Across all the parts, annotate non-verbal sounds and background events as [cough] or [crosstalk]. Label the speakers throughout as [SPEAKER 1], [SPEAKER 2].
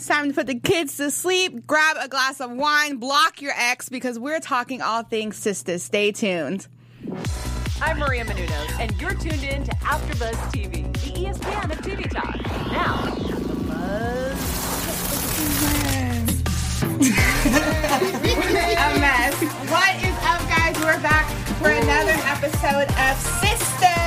[SPEAKER 1] It's time to put the kids to sleep. Grab a glass of wine. Block your ex because we're talking all things sisters. Stay tuned.
[SPEAKER 2] I'm Maria Menounos, and you're tuned in to AfterBuzz TV, the ESPN of TV talk. Now,
[SPEAKER 1] a mess. What is up, guys? We're back for another episode of Sistas.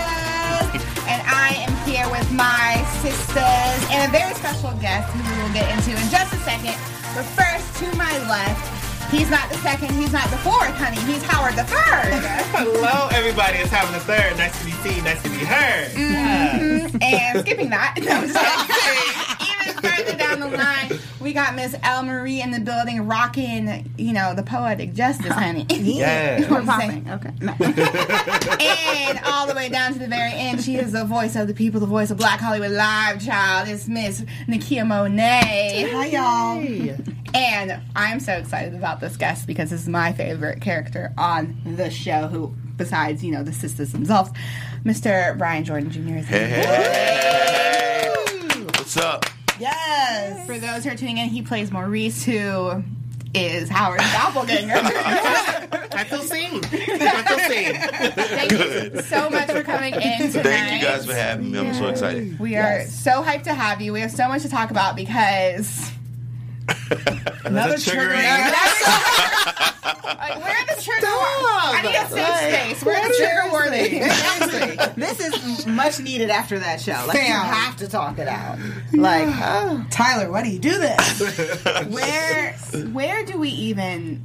[SPEAKER 1] With my sisters and a very special guest who we will get into in just a second. But first, to my left, he's not the second, he's not the fourth, honey. He's Howard the third.
[SPEAKER 3] Hello, everybody. It's Howard the third. Nice to be seen. Nice to be heard. Mm-hmm.
[SPEAKER 1] and skipping that, no, [laughs] I'm just kidding. even further down the line, we got Miss El Marie in the building rocking, you know, the poetic justice, honey. [laughs]
[SPEAKER 3] Yes.
[SPEAKER 1] What I'm saying.
[SPEAKER 4] Okay.
[SPEAKER 1] and all the way down to the very end, she is the voice of the people, the voice of Black Hollywood Live, child. It's Miss Nakia Monet.
[SPEAKER 4] Hi, y'all.
[SPEAKER 1] And I'm so excited about this guest because this is my favorite character on the show, who, besides, you know, the sisters themselves, Mr. Brian Jordan Jr. is
[SPEAKER 5] Hey, hey, hey, hey. What's up?
[SPEAKER 4] Yes.
[SPEAKER 1] For those who are tuning in, he plays Maurice, who is Howard's doppelganger. [laughs]
[SPEAKER 3] I feel seen. I feel seen.
[SPEAKER 1] Thank you so much for coming in tonight.
[SPEAKER 5] Thank you guys for having me. I'm so excited.
[SPEAKER 1] We are so hyped to have you. We have so much to talk about because [laughs]
[SPEAKER 4] Another
[SPEAKER 5] Sugar
[SPEAKER 4] trigger. [laughs]
[SPEAKER 1] like, we're the trigger. I need a safe space. We're the trigger worthy. [laughs]
[SPEAKER 4] this is much needed after that show. Like you have to talk it out. Like, oh.
[SPEAKER 6] Tyler, why do you do this?
[SPEAKER 1] Where where do we even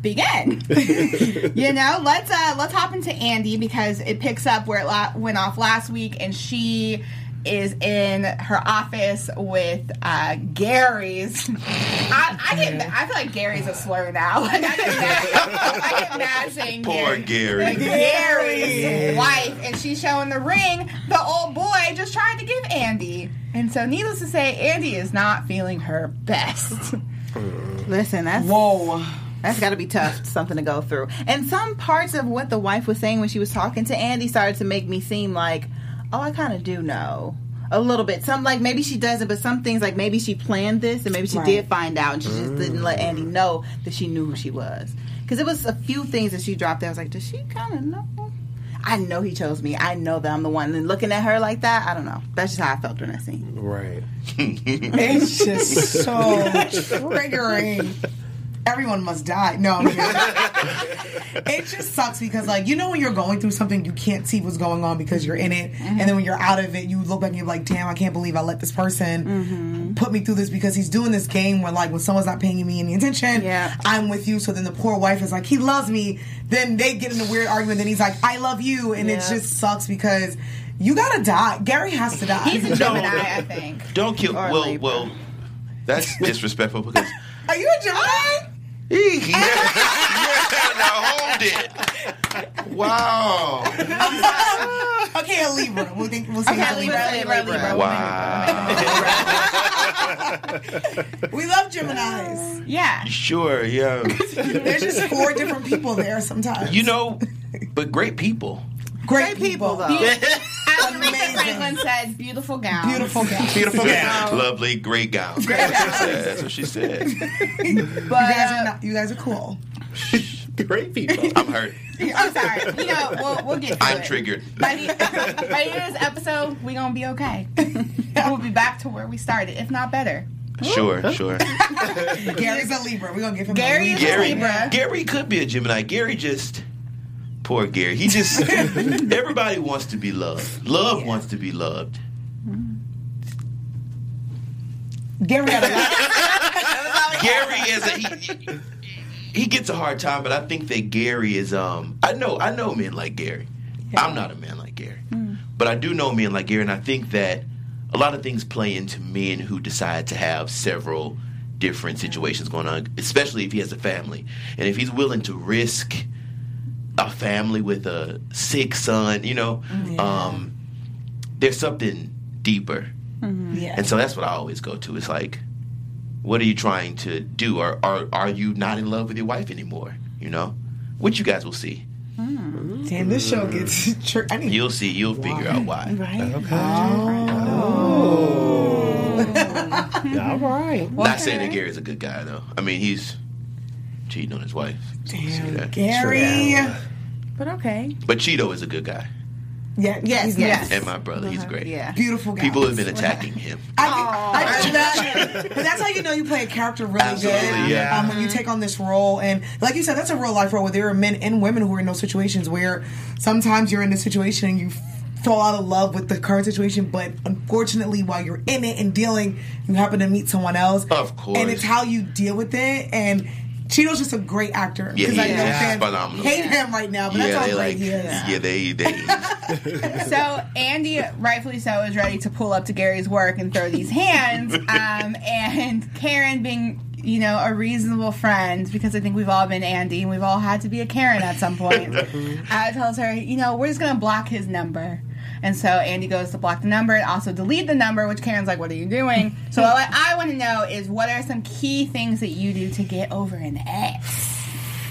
[SPEAKER 1] begin? you know, let's uh let's hop into Andi because it picks up where it la- went off last week, and she is in her office with uh Gary's. I, I get I feel like Gary's a slur now. [laughs] Like I get mad, I get mad saying
[SPEAKER 5] Poor Gary.
[SPEAKER 1] Like Gary's wife, and she's showing the ring. The old boy just tried to give Andi, and so needless to say, Andi is not feeling her best.
[SPEAKER 4] listen, that's
[SPEAKER 6] Whoa.
[SPEAKER 4] that's got to be tough, something to go through. And some parts of what the wife was saying when she was talking to Andi started to make me seem like, oh, I kind of do know. A little bit. Some like maybe she doesn't, but some things like maybe she planned this and maybe she
[SPEAKER 6] Right.
[SPEAKER 4] did find out and she just didn't let mm. Andi know that she knew who she was. Because it was a few things that she dropped there. I was like, does she kind of know? I know he chose me. I know that I'm the one. And looking at her like that, I don't know. That's just how I felt during that scene.
[SPEAKER 3] Right.
[SPEAKER 6] It's just so [laughs] triggering. [laughs] Everyone must die. No, [laughs] it just sucks because, like, you know, when you're going through something, you can't see what's going on because you're in it, mm-hmm. and then when you're out of it, you look back and you're like, "Damn, I can't believe I let this person mm-hmm. put me through this." Because he's doing this game where, like, when someone's not paying me any attention,
[SPEAKER 4] Yeah.
[SPEAKER 6] I'm with you. So then the poor wife is like, "He loves me." Then they get in a weird argument. Then he's like, "I love you," and it just sucks because you gotta die. Gary has to die.
[SPEAKER 1] He's a [laughs] Gemini, I think.
[SPEAKER 5] Don't kill.
[SPEAKER 4] Or
[SPEAKER 5] Well,
[SPEAKER 4] Libra.
[SPEAKER 5] well, that's [laughs] disrespectful because
[SPEAKER 6] Are you a Gemini?
[SPEAKER 5] He, he [laughs] now hold it. Wow.
[SPEAKER 6] Okay, a Libra. We'll think we'll see.
[SPEAKER 1] Okay,
[SPEAKER 6] how
[SPEAKER 1] Libra, Libra, Libra.
[SPEAKER 5] Wow.
[SPEAKER 6] We love Gemini's.
[SPEAKER 1] Yeah.
[SPEAKER 5] Sure. Yeah. [laughs]
[SPEAKER 6] There's just four different people there sometimes.
[SPEAKER 5] You know, but great people.
[SPEAKER 6] great,
[SPEAKER 4] people,
[SPEAKER 6] people,
[SPEAKER 4] though. [laughs]
[SPEAKER 1] As Aretha
[SPEAKER 6] Amazing.
[SPEAKER 1] Franklin said, beautiful gown.
[SPEAKER 6] Beautiful guys.
[SPEAKER 3] Beautiful gal.
[SPEAKER 5] Lovely, great gowns. That's what she said. [laughs]
[SPEAKER 6] You
[SPEAKER 1] But,
[SPEAKER 6] guys
[SPEAKER 1] uh,
[SPEAKER 6] are not. You guys are cool.
[SPEAKER 3] Great people.
[SPEAKER 5] I'm hurt. [laughs]
[SPEAKER 1] I'm sorry. You know, we'll, we'll get to
[SPEAKER 5] I'm
[SPEAKER 1] it.
[SPEAKER 5] triggered.
[SPEAKER 1] By the, [laughs] by the end of this episode, we're going to be okay. we'll be back to where we started, if not better.
[SPEAKER 5] Sure, sure.
[SPEAKER 6] Gary's a Libra. We're gonna give him
[SPEAKER 1] Gary
[SPEAKER 6] a
[SPEAKER 1] is
[SPEAKER 6] Libra.
[SPEAKER 1] a
[SPEAKER 5] Gary,
[SPEAKER 1] Libra.
[SPEAKER 5] Gary could be a Gemini. Gary just poor Gary. He just [laughs] everybody wants to be loved. Love wants to be loved.
[SPEAKER 6] Gary had a lot. [laughs]
[SPEAKER 5] Gary is a he, he gets a hard time, but I think that Gary is um I know I know men like Gary. I'm not a man like Gary. But I do know men like Gary and I think that a lot of things play into men who decide to have several different situations going on, especially if he has a family. And if he's willing to risk a family with a sick son, you know, mm-hmm. um, there's something deeper. Mm-hmm.
[SPEAKER 6] Yeah.
[SPEAKER 5] And so that's what I always go to. It's like, what are you trying to do? Or are, are you not in love with your wife anymore? You know? Which you guys will see. Mm-hmm.
[SPEAKER 6] Damn, this show gets. Mm. [laughs] Tr- I need.
[SPEAKER 5] You'll see. You'll figure out why.
[SPEAKER 4] Right?
[SPEAKER 3] Okay. Oh. Oh. [laughs]
[SPEAKER 7] All right.
[SPEAKER 5] Not saying that Gary's a good guy though. I mean, he's cheating on his wife. So we'll say that.
[SPEAKER 6] Gary.
[SPEAKER 4] But okay.
[SPEAKER 5] But Chido is a good guy,
[SPEAKER 6] Yeah,
[SPEAKER 4] Yes,
[SPEAKER 6] he's
[SPEAKER 4] yes.
[SPEAKER 6] nice.
[SPEAKER 5] and my brother, he's great.
[SPEAKER 4] Yeah.
[SPEAKER 6] Beautiful guy.
[SPEAKER 5] People have been attacking him. [laughs]
[SPEAKER 6] I, I know that, but that's how you know you play a character really
[SPEAKER 5] Absolutely,
[SPEAKER 6] good.
[SPEAKER 5] yeah.
[SPEAKER 6] Um, when you take on this role, and like you said, that's a real life role where there are men and women who are in those situations where sometimes you're in this situation and you fall out of love with the current situation, but unfortunately, while you're in it and dealing, you happen to meet someone else.
[SPEAKER 5] Of course.
[SPEAKER 6] and it's how you deal with it. And Chido's just a great actor
[SPEAKER 5] Yeah,
[SPEAKER 6] I
[SPEAKER 5] is.
[SPEAKER 6] know
[SPEAKER 5] He's
[SPEAKER 6] fans
[SPEAKER 5] phenomenal.
[SPEAKER 6] hate him right now, but that's
[SPEAKER 5] yeah,
[SPEAKER 6] how
[SPEAKER 5] they
[SPEAKER 6] great
[SPEAKER 5] like.
[SPEAKER 6] he is.
[SPEAKER 5] Yeah, they they. [laughs]
[SPEAKER 1] So Andi, rightfully so, is ready to pull up to Gary's work and throw these hands. [laughs] Um, and Karen, being you know a reasonable friend, because I think we've all been Andi and we've all had to be a Karen at some point. [laughs] uh, tells her, you know, we're just gonna block his number. And so Andi goes to block the number and also delete the number, which Karen's like, "What are you doing?" So what I want to know is what are some key things that you do to get over an ex?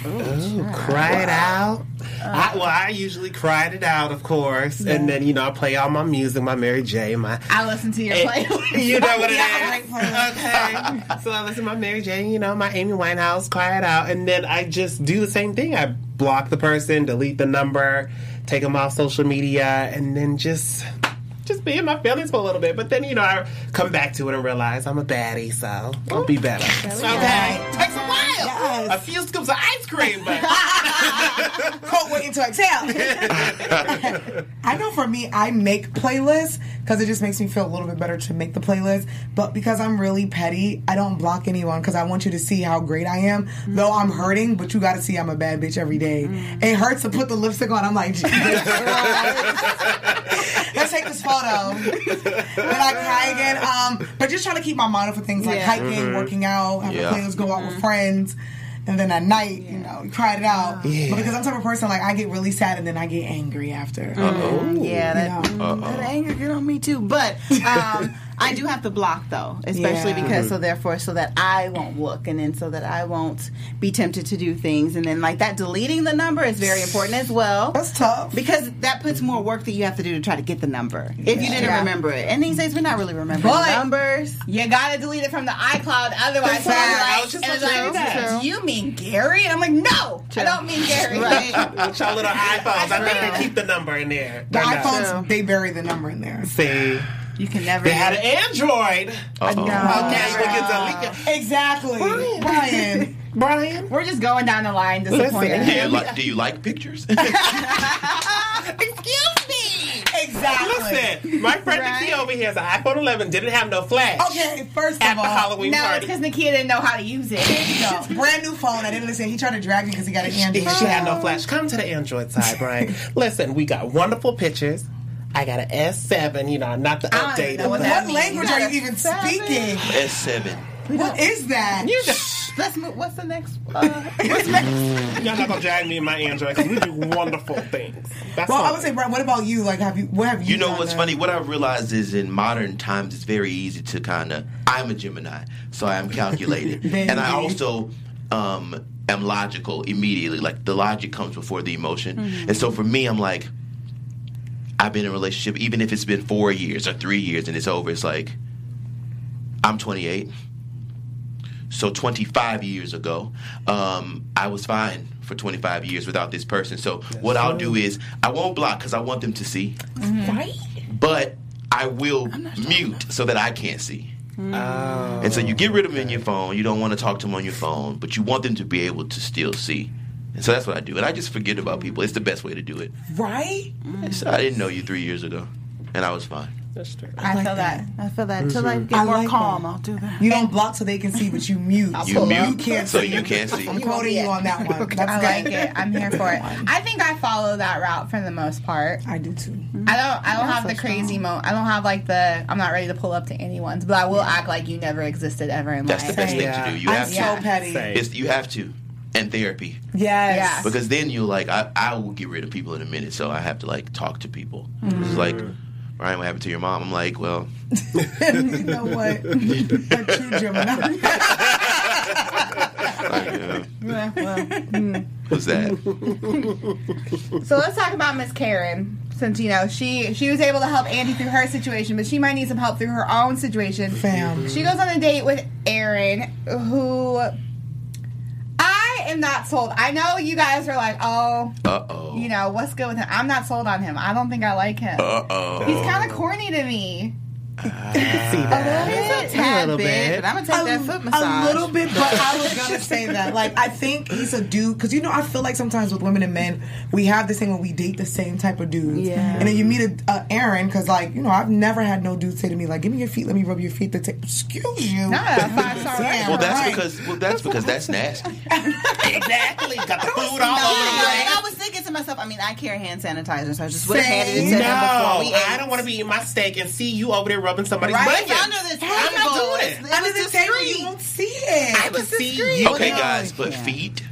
[SPEAKER 7] Ooh, cry it out. I, well, I usually cried it out, of course, and then you know I play all my music, my Mary J, my
[SPEAKER 1] I listen to your
[SPEAKER 7] Eh,
[SPEAKER 1] playlist. [laughs]
[SPEAKER 7] You know what it [laughs]
[SPEAKER 6] Yeah,
[SPEAKER 7] is.
[SPEAKER 6] great playlist.
[SPEAKER 7] Okay. So I listen to my Mary J, you know, my Amy Winehouse, cry it out. And then I just do the same thing. I block the person, delete the number, take them off social media, and then just just be in my feelings for a little bit. But then, you know, I come back to it and realize I'm a baddie, so I'll be better. Okay. Takes a while.
[SPEAKER 6] Yes.
[SPEAKER 7] A few scoops of ice cream, but [laughs]
[SPEAKER 6] Quote waiting to exhale. [laughs] I know for me, I make playlists because it just makes me feel a little bit better to make the playlist. But because I'm really petty, I don't block anyone because I want you to see how great I am. Though I'm hurting, but you got to see I'm a bad bitch every day. Mm. It hurts to put the lipstick on. I'm like, Jesus [laughs] let's take this photo. then I cry again. Um, but just trying to keep my mind off of things like
[SPEAKER 4] Yeah.
[SPEAKER 6] hiking, working out, have
[SPEAKER 5] Yeah.
[SPEAKER 6] a playlist, go out with friends. And then at night, you know, you cried it out. But because I'm the type of person, like, I get really sad and then I get angry after.
[SPEAKER 4] Yeah, that,
[SPEAKER 6] You know?
[SPEAKER 4] mm, that anger get on me too. But um, [laughs] I do have to block though, especially
[SPEAKER 6] Yeah.
[SPEAKER 4] because mm-hmm. so therefore so that I won't look, and then so that I won't be tempted to do things, and then like that deleting the number is very important as well.
[SPEAKER 6] That's tough.
[SPEAKER 4] Because that puts more work that you have to do to try to get the number if you didn't
[SPEAKER 1] Yeah.
[SPEAKER 4] remember it. And these days we're not really remembering
[SPEAKER 1] But-
[SPEAKER 4] numbers.
[SPEAKER 1] You gotta delete it from the iCloud, otherwise,
[SPEAKER 6] That's
[SPEAKER 1] people
[SPEAKER 6] right.
[SPEAKER 1] are
[SPEAKER 7] I
[SPEAKER 1] like,
[SPEAKER 7] was just
[SPEAKER 1] and like,
[SPEAKER 7] that.
[SPEAKER 1] "Do you mean Gary? And I'm like, no, I don't mean Gary.
[SPEAKER 4] Right.
[SPEAKER 7] with your little [laughs] iPhones, I think they keep the number in there.
[SPEAKER 6] The
[SPEAKER 7] Or no?
[SPEAKER 6] iPhones, they bury the number in there.
[SPEAKER 7] See,
[SPEAKER 1] You can never.
[SPEAKER 7] they had an Android.
[SPEAKER 5] Uh-oh.
[SPEAKER 7] Okay, we get to
[SPEAKER 6] Exactly. Brian. [laughs]
[SPEAKER 7] Brian.
[SPEAKER 1] We're just going down the line, disappointed.
[SPEAKER 5] Do you, like, do you like pictures? [laughs] [laughs]
[SPEAKER 1] Excuse me.
[SPEAKER 6] Exactly.
[SPEAKER 7] Listen, my friend
[SPEAKER 1] Right.
[SPEAKER 7] Nikki over here has an iPhone 11. Didn't have no flash.
[SPEAKER 6] Okay, first
[SPEAKER 7] At
[SPEAKER 6] of
[SPEAKER 7] the
[SPEAKER 6] all,
[SPEAKER 7] Halloween
[SPEAKER 1] No, it's
[SPEAKER 7] party.
[SPEAKER 1] because Nakia didn't know how to use it.
[SPEAKER 6] no, brand new phone. I didn't listen. He tried to drag me because he got an Android.
[SPEAKER 7] She had no flash. Come to the Android side, Brian. Listen, we got wonderful pictures. I got an S7, you know, not the
[SPEAKER 1] don't
[SPEAKER 7] updated.
[SPEAKER 1] know what that
[SPEAKER 6] What language are you even speaking?
[SPEAKER 5] S7.
[SPEAKER 6] What is that?
[SPEAKER 7] You just,
[SPEAKER 4] Let's move. What's the next? Uh, [laughs] what's next?
[SPEAKER 7] y'all not gonna drag me in my Android because we do wonderful things. That's
[SPEAKER 6] Well,
[SPEAKER 7] all.
[SPEAKER 6] I would say, Brian, what about you? Like, have you? What have you?
[SPEAKER 5] You know what's
[SPEAKER 6] to-
[SPEAKER 5] funny? What I've realized is in modern times, it's very easy to kind of. I'm a Gemini, so I am calculated, [laughs] and I also um, am logical immediately. Like the logic comes before the emotion, and so for me, I'm like, I've been in a relationship, even if it's been four years or three years, and it's over. It's like, I'm 28. So 25 years ago, um, I was fine for 25 years without this person. So what I'll do is I won't block because I want them to see,
[SPEAKER 6] Right?
[SPEAKER 5] but I will mute so that I can't see.
[SPEAKER 7] Oh.
[SPEAKER 5] And so you get rid of them in your phone. You don't want to talk to them on your phone, but you want them to be able to still see. And so that's what I do. And I just forget about people. It's the best way to do it.
[SPEAKER 6] Right?
[SPEAKER 5] It's- I didn't know you three years ago, and I was fine.
[SPEAKER 7] That's true.
[SPEAKER 1] I
[SPEAKER 6] like
[SPEAKER 1] feel
[SPEAKER 6] that.
[SPEAKER 1] that.
[SPEAKER 4] I feel that till I get
[SPEAKER 6] I
[SPEAKER 4] more
[SPEAKER 6] like
[SPEAKER 4] calm,
[SPEAKER 6] that.
[SPEAKER 4] I'll do that.
[SPEAKER 6] You don't block so they can see, but you mute.
[SPEAKER 5] You
[SPEAKER 1] pull
[SPEAKER 5] mute.
[SPEAKER 6] You can't
[SPEAKER 5] so
[SPEAKER 6] see.
[SPEAKER 5] you can't see.
[SPEAKER 6] I'm quoting you on that one. [laughs] That's
[SPEAKER 1] I
[SPEAKER 6] good.
[SPEAKER 1] like it. I'm here for it. I think I follow that route for the most part.
[SPEAKER 6] I do too.
[SPEAKER 1] I don't. I don't have
[SPEAKER 4] so
[SPEAKER 1] the crazy mo. I don't have like the. I'm not ready to pull up to anyone's, but I will act like you never existed ever in
[SPEAKER 5] That's
[SPEAKER 1] life.
[SPEAKER 5] That's the best thing to do. You
[SPEAKER 6] I'm
[SPEAKER 5] have
[SPEAKER 6] so
[SPEAKER 5] to.
[SPEAKER 6] Petty.
[SPEAKER 5] It's, you have to. And therapy.
[SPEAKER 6] Yes.
[SPEAKER 1] Yeah.
[SPEAKER 5] because then you're like I, I will get rid of people in a minute so i have to like talk to people
[SPEAKER 6] Mm-hmm.
[SPEAKER 5] it's like ryan what happened to your mom i'm like well [laughs]
[SPEAKER 6] you know what? A true Gemini.
[SPEAKER 5] uh,
[SPEAKER 1] Yeah, well.
[SPEAKER 5] what's that
[SPEAKER 1] So let's talk about Miss Karen. since you know she she was able to help Andi through her situation, but she might need some help through her own situation.
[SPEAKER 6] Fam.
[SPEAKER 1] She goes on a date with Aaron, who I am not sold. I know you guys are like, oh,
[SPEAKER 5] Uh oh.
[SPEAKER 1] you know what's good with him. I'm not sold on him. I don't think I like him.
[SPEAKER 5] Uh oh.
[SPEAKER 1] He's kind of corny to me.
[SPEAKER 7] Ah, [laughs] see that.
[SPEAKER 4] Oh, it's a tad
[SPEAKER 7] little
[SPEAKER 4] bit,
[SPEAKER 7] bit.
[SPEAKER 4] but I'm gonna take that foot massage.
[SPEAKER 6] a little bit, but I was gonna [laughs] say that. Like, I think he's a dude because you know I feel like sometimes with women and men, we have this thing when we date the same type of dudes.
[SPEAKER 4] Yeah.
[SPEAKER 6] And then you meet a, a Aaron because like you know I've never had no dude say to me like, "Give me your feet, let me rub your feet." To take, excuse you.
[SPEAKER 1] Not a [laughs] five star
[SPEAKER 5] Well, that's
[SPEAKER 6] Right.
[SPEAKER 5] because well, that's because that's nasty.
[SPEAKER 7] exactly. Got the food all
[SPEAKER 4] No,
[SPEAKER 7] over the
[SPEAKER 4] and
[SPEAKER 7] place.
[SPEAKER 4] I was thinking to myself, I mean, I carry hand sanitizer, so I just would have
[SPEAKER 6] Same.
[SPEAKER 4] handed it to
[SPEAKER 7] No,
[SPEAKER 4] him before we ate.
[SPEAKER 7] I don't want to be in my steak and see you over there rubbing somebody's
[SPEAKER 4] Right?
[SPEAKER 7] blanket.
[SPEAKER 4] It's under the table.
[SPEAKER 7] I'm not doing it.
[SPEAKER 6] Under
[SPEAKER 4] was
[SPEAKER 6] the table,
[SPEAKER 4] discreet.
[SPEAKER 6] you won't see it.
[SPEAKER 7] I can see you.
[SPEAKER 5] Okay, guys, but
[SPEAKER 4] yeah.
[SPEAKER 5] feet.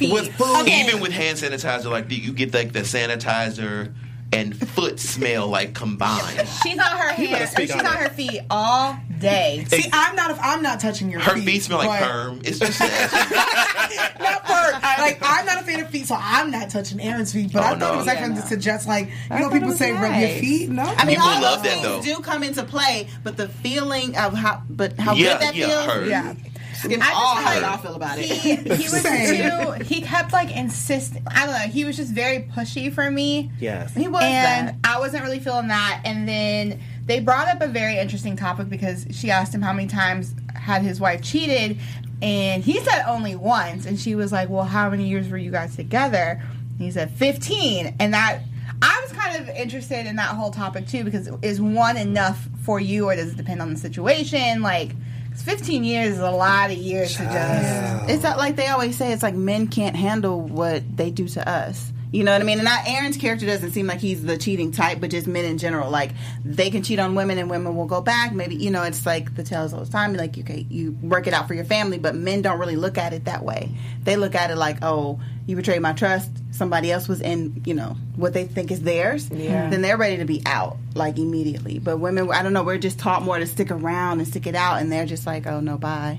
[SPEAKER 7] With food.
[SPEAKER 5] Even with hand sanitizer, like do you get like the sanitizer and foot smell like combined. [laughs]
[SPEAKER 1] She's on her
[SPEAKER 7] better
[SPEAKER 1] hands.
[SPEAKER 7] speak
[SPEAKER 1] She's
[SPEAKER 7] on
[SPEAKER 1] on her feet all day.
[SPEAKER 6] See, I'm not. I'm not touching your feet.
[SPEAKER 5] Her
[SPEAKER 6] feet.
[SPEAKER 5] feet smell like perm. It's [laughs] just
[SPEAKER 6] not fur. Like I'm not a fan of feet, so I'm not touching Aaron's feet. But
[SPEAKER 5] Oh,
[SPEAKER 6] I thought
[SPEAKER 5] no.
[SPEAKER 6] it was
[SPEAKER 4] Yeah,
[SPEAKER 6] actually
[SPEAKER 4] no.
[SPEAKER 6] to suggest like you
[SPEAKER 4] I
[SPEAKER 6] know people
[SPEAKER 4] it was
[SPEAKER 6] say rub your feet. No,
[SPEAKER 4] I mean,
[SPEAKER 5] People
[SPEAKER 4] all
[SPEAKER 5] love
[SPEAKER 4] those
[SPEAKER 5] that,
[SPEAKER 4] things
[SPEAKER 5] though.
[SPEAKER 4] do come into play, but the feeling of how, but how
[SPEAKER 5] Yeah,
[SPEAKER 4] good that
[SPEAKER 5] yeah,
[SPEAKER 4] feels,
[SPEAKER 5] her.
[SPEAKER 6] yeah.
[SPEAKER 4] Skips
[SPEAKER 1] I just
[SPEAKER 4] all
[SPEAKER 1] feel
[SPEAKER 4] how
[SPEAKER 1] like
[SPEAKER 4] y'all feel about
[SPEAKER 1] He,
[SPEAKER 4] it.
[SPEAKER 1] he was [laughs]
[SPEAKER 6] Same.
[SPEAKER 1] too. He kept like insisting. I don't know. He was just very pushy for me.
[SPEAKER 7] Yes.
[SPEAKER 4] He was
[SPEAKER 1] and
[SPEAKER 4] that.
[SPEAKER 1] I wasn't really feeling that. And then they brought up a very interesting topic because she asked him how many times had his wife cheated, and he said only once. And she was like, "Well, how many years were you guys together?" And he said 15, and that. I was kind of interested in that whole topic too because is one enough for you or does it depend on the situation? Like, 'cause 15 years is a lot of years to just.
[SPEAKER 4] It's not like they always say. It's like men can't handle what they do to us. You know what I mean? And not Aaron's character doesn't seem like he's the cheating type, but just men in general. Like they can cheat on women, and women will go back. Maybe you know, it's like the tales all the time. Like okay, you work it out for your family, but men don't really look at it that way. They look at it like, oh, you betrayed my trust. Somebody else was in, you know, what they think is theirs.
[SPEAKER 6] Yeah.
[SPEAKER 4] Then they're ready to be out like immediately. But women, I don't know. We're just taught more to stick around and stick it out, and they're just like, oh no, bye.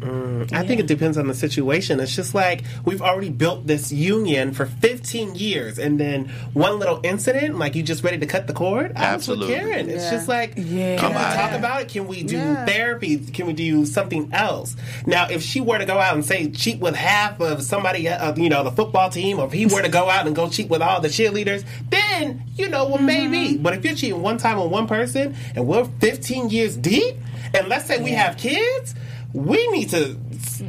[SPEAKER 7] I think it depends on the situation. It's just like we've already built this union for 15 years, and then one little incident, like you just ready to cut the cord. I was
[SPEAKER 5] Absolutely.
[SPEAKER 7] Karen. It's
[SPEAKER 4] Yeah.
[SPEAKER 7] just like,
[SPEAKER 6] Yeah.
[SPEAKER 7] can we
[SPEAKER 5] I'm
[SPEAKER 7] talk about it? Can we do
[SPEAKER 4] Yeah.
[SPEAKER 7] therapy? Can we do something else? Now, if she were to go out and say cheat with half of somebody, uh, you know, the football team, or if he were to go out and go cheat with all the cheerleaders, then you know, well, maybe. But if you're cheating one time on one person, and we're 15 years deep, and let's say we have kids we need to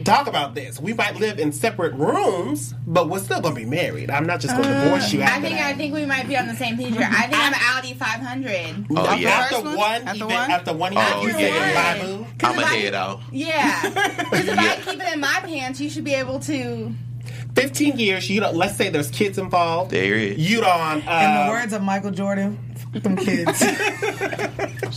[SPEAKER 7] talk about this. We might live in separate rooms, but we're still going to be married. I'm not just going to divorce you.
[SPEAKER 1] I
[SPEAKER 7] After
[SPEAKER 1] think
[SPEAKER 7] that.
[SPEAKER 1] I think we might be on the same page here. I think I'm Audi 500.
[SPEAKER 5] Oh
[SPEAKER 4] After
[SPEAKER 5] yeah.
[SPEAKER 7] after
[SPEAKER 4] one?
[SPEAKER 7] one,
[SPEAKER 4] After
[SPEAKER 7] event,
[SPEAKER 4] one?
[SPEAKER 7] after one,
[SPEAKER 5] Oh,
[SPEAKER 7] event,
[SPEAKER 5] yeah.
[SPEAKER 7] you say bye, boo.
[SPEAKER 1] Cause
[SPEAKER 5] I'm
[SPEAKER 1] if
[SPEAKER 5] a
[SPEAKER 1] I-
[SPEAKER 5] head out.
[SPEAKER 1] Yeah, [laughs] because if I keep it in my pants, you should be able to.
[SPEAKER 7] 15 years, you don't, let's say there's kids involved.
[SPEAKER 5] There it is.
[SPEAKER 7] You don't. Uh,
[SPEAKER 6] In the words of Michael Jordan, f- them kids.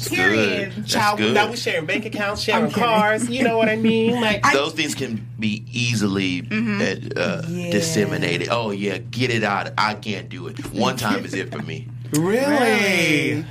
[SPEAKER 1] Period.
[SPEAKER 5] Good.
[SPEAKER 7] Child,
[SPEAKER 5] good.
[SPEAKER 7] now we sharing bank accounts, sharing cars. You know what I mean? Like,
[SPEAKER 5] Those things can be easily uh, uh,
[SPEAKER 6] Yeah.
[SPEAKER 5] disseminated. Oh yeah, get it out. I can't do it. One time is it for me.
[SPEAKER 7] really?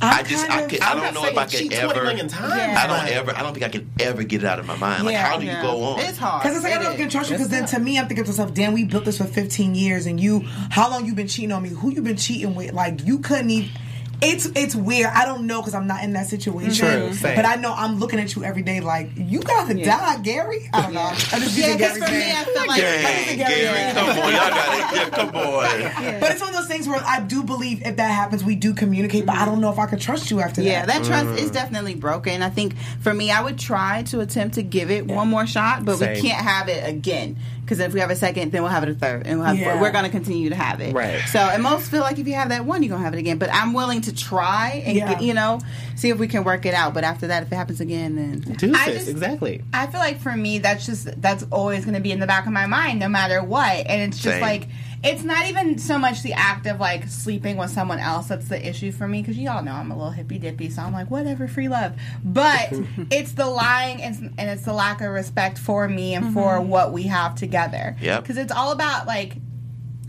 [SPEAKER 5] I just I,
[SPEAKER 6] kind of-
[SPEAKER 5] could, I don't know if I could ever.
[SPEAKER 4] Yeah.
[SPEAKER 5] I don't ever. I don't think I can ever get it out of my mind. Like,
[SPEAKER 6] Yeah.
[SPEAKER 5] how do you go on?
[SPEAKER 4] It's hard.
[SPEAKER 6] Because it's like I
[SPEAKER 4] It
[SPEAKER 6] don't
[SPEAKER 4] is.
[SPEAKER 6] can trust you. Because then to me, I'm thinking to myself, damn, we built this for 15 years, and you, how long you been cheating on me? Who you been cheating with? Like you couldn't even. It's it's weird. I don't know because I'm not in that situation.
[SPEAKER 7] True, same.
[SPEAKER 6] But I know I'm looking at you every day. Like you gotta die, Gary. I don't know. I just
[SPEAKER 4] Yeah,
[SPEAKER 6] using
[SPEAKER 4] because for me. I feel like
[SPEAKER 5] Dang,
[SPEAKER 6] Gary,
[SPEAKER 5] Gary,
[SPEAKER 6] yeah.
[SPEAKER 5] come on, y'all got it. Yeah, come on.
[SPEAKER 6] But it's one of those things where I do believe if that happens, we do communicate. But I don't know if I could trust you after that.
[SPEAKER 4] Yeah,
[SPEAKER 6] that.
[SPEAKER 4] that trust is mm. definitely broken. I think for me, I would try to attempt to give it one more shot, but
[SPEAKER 7] Same.
[SPEAKER 4] we can't have it again. Because if we have a second, then we'll have it a third, and we'll have,
[SPEAKER 6] Yeah.
[SPEAKER 4] we're going to continue to have it.
[SPEAKER 7] Right.
[SPEAKER 4] So, and most feel like if you have that one, you're going to have it again. But I'm willing to try and
[SPEAKER 6] Yeah.
[SPEAKER 4] get, you know, see if we can work it out. But after that, if it happens again, then
[SPEAKER 7] Deuces,
[SPEAKER 1] I just-
[SPEAKER 7] exactly.
[SPEAKER 1] I feel like for me, that's just that's always going to be in the back of my mind, no matter what. And it's just
[SPEAKER 5] Same.
[SPEAKER 1] like it's not even so much the act of like sleeping with someone else that's the issue for me because you all know I'm a little hippy dippy, so I'm like whatever, free love. But [laughs] it's the lying and, and it's the lack of respect for me and for mm-hmm. what we have together.
[SPEAKER 5] Yeah,
[SPEAKER 1] Because it's all about like.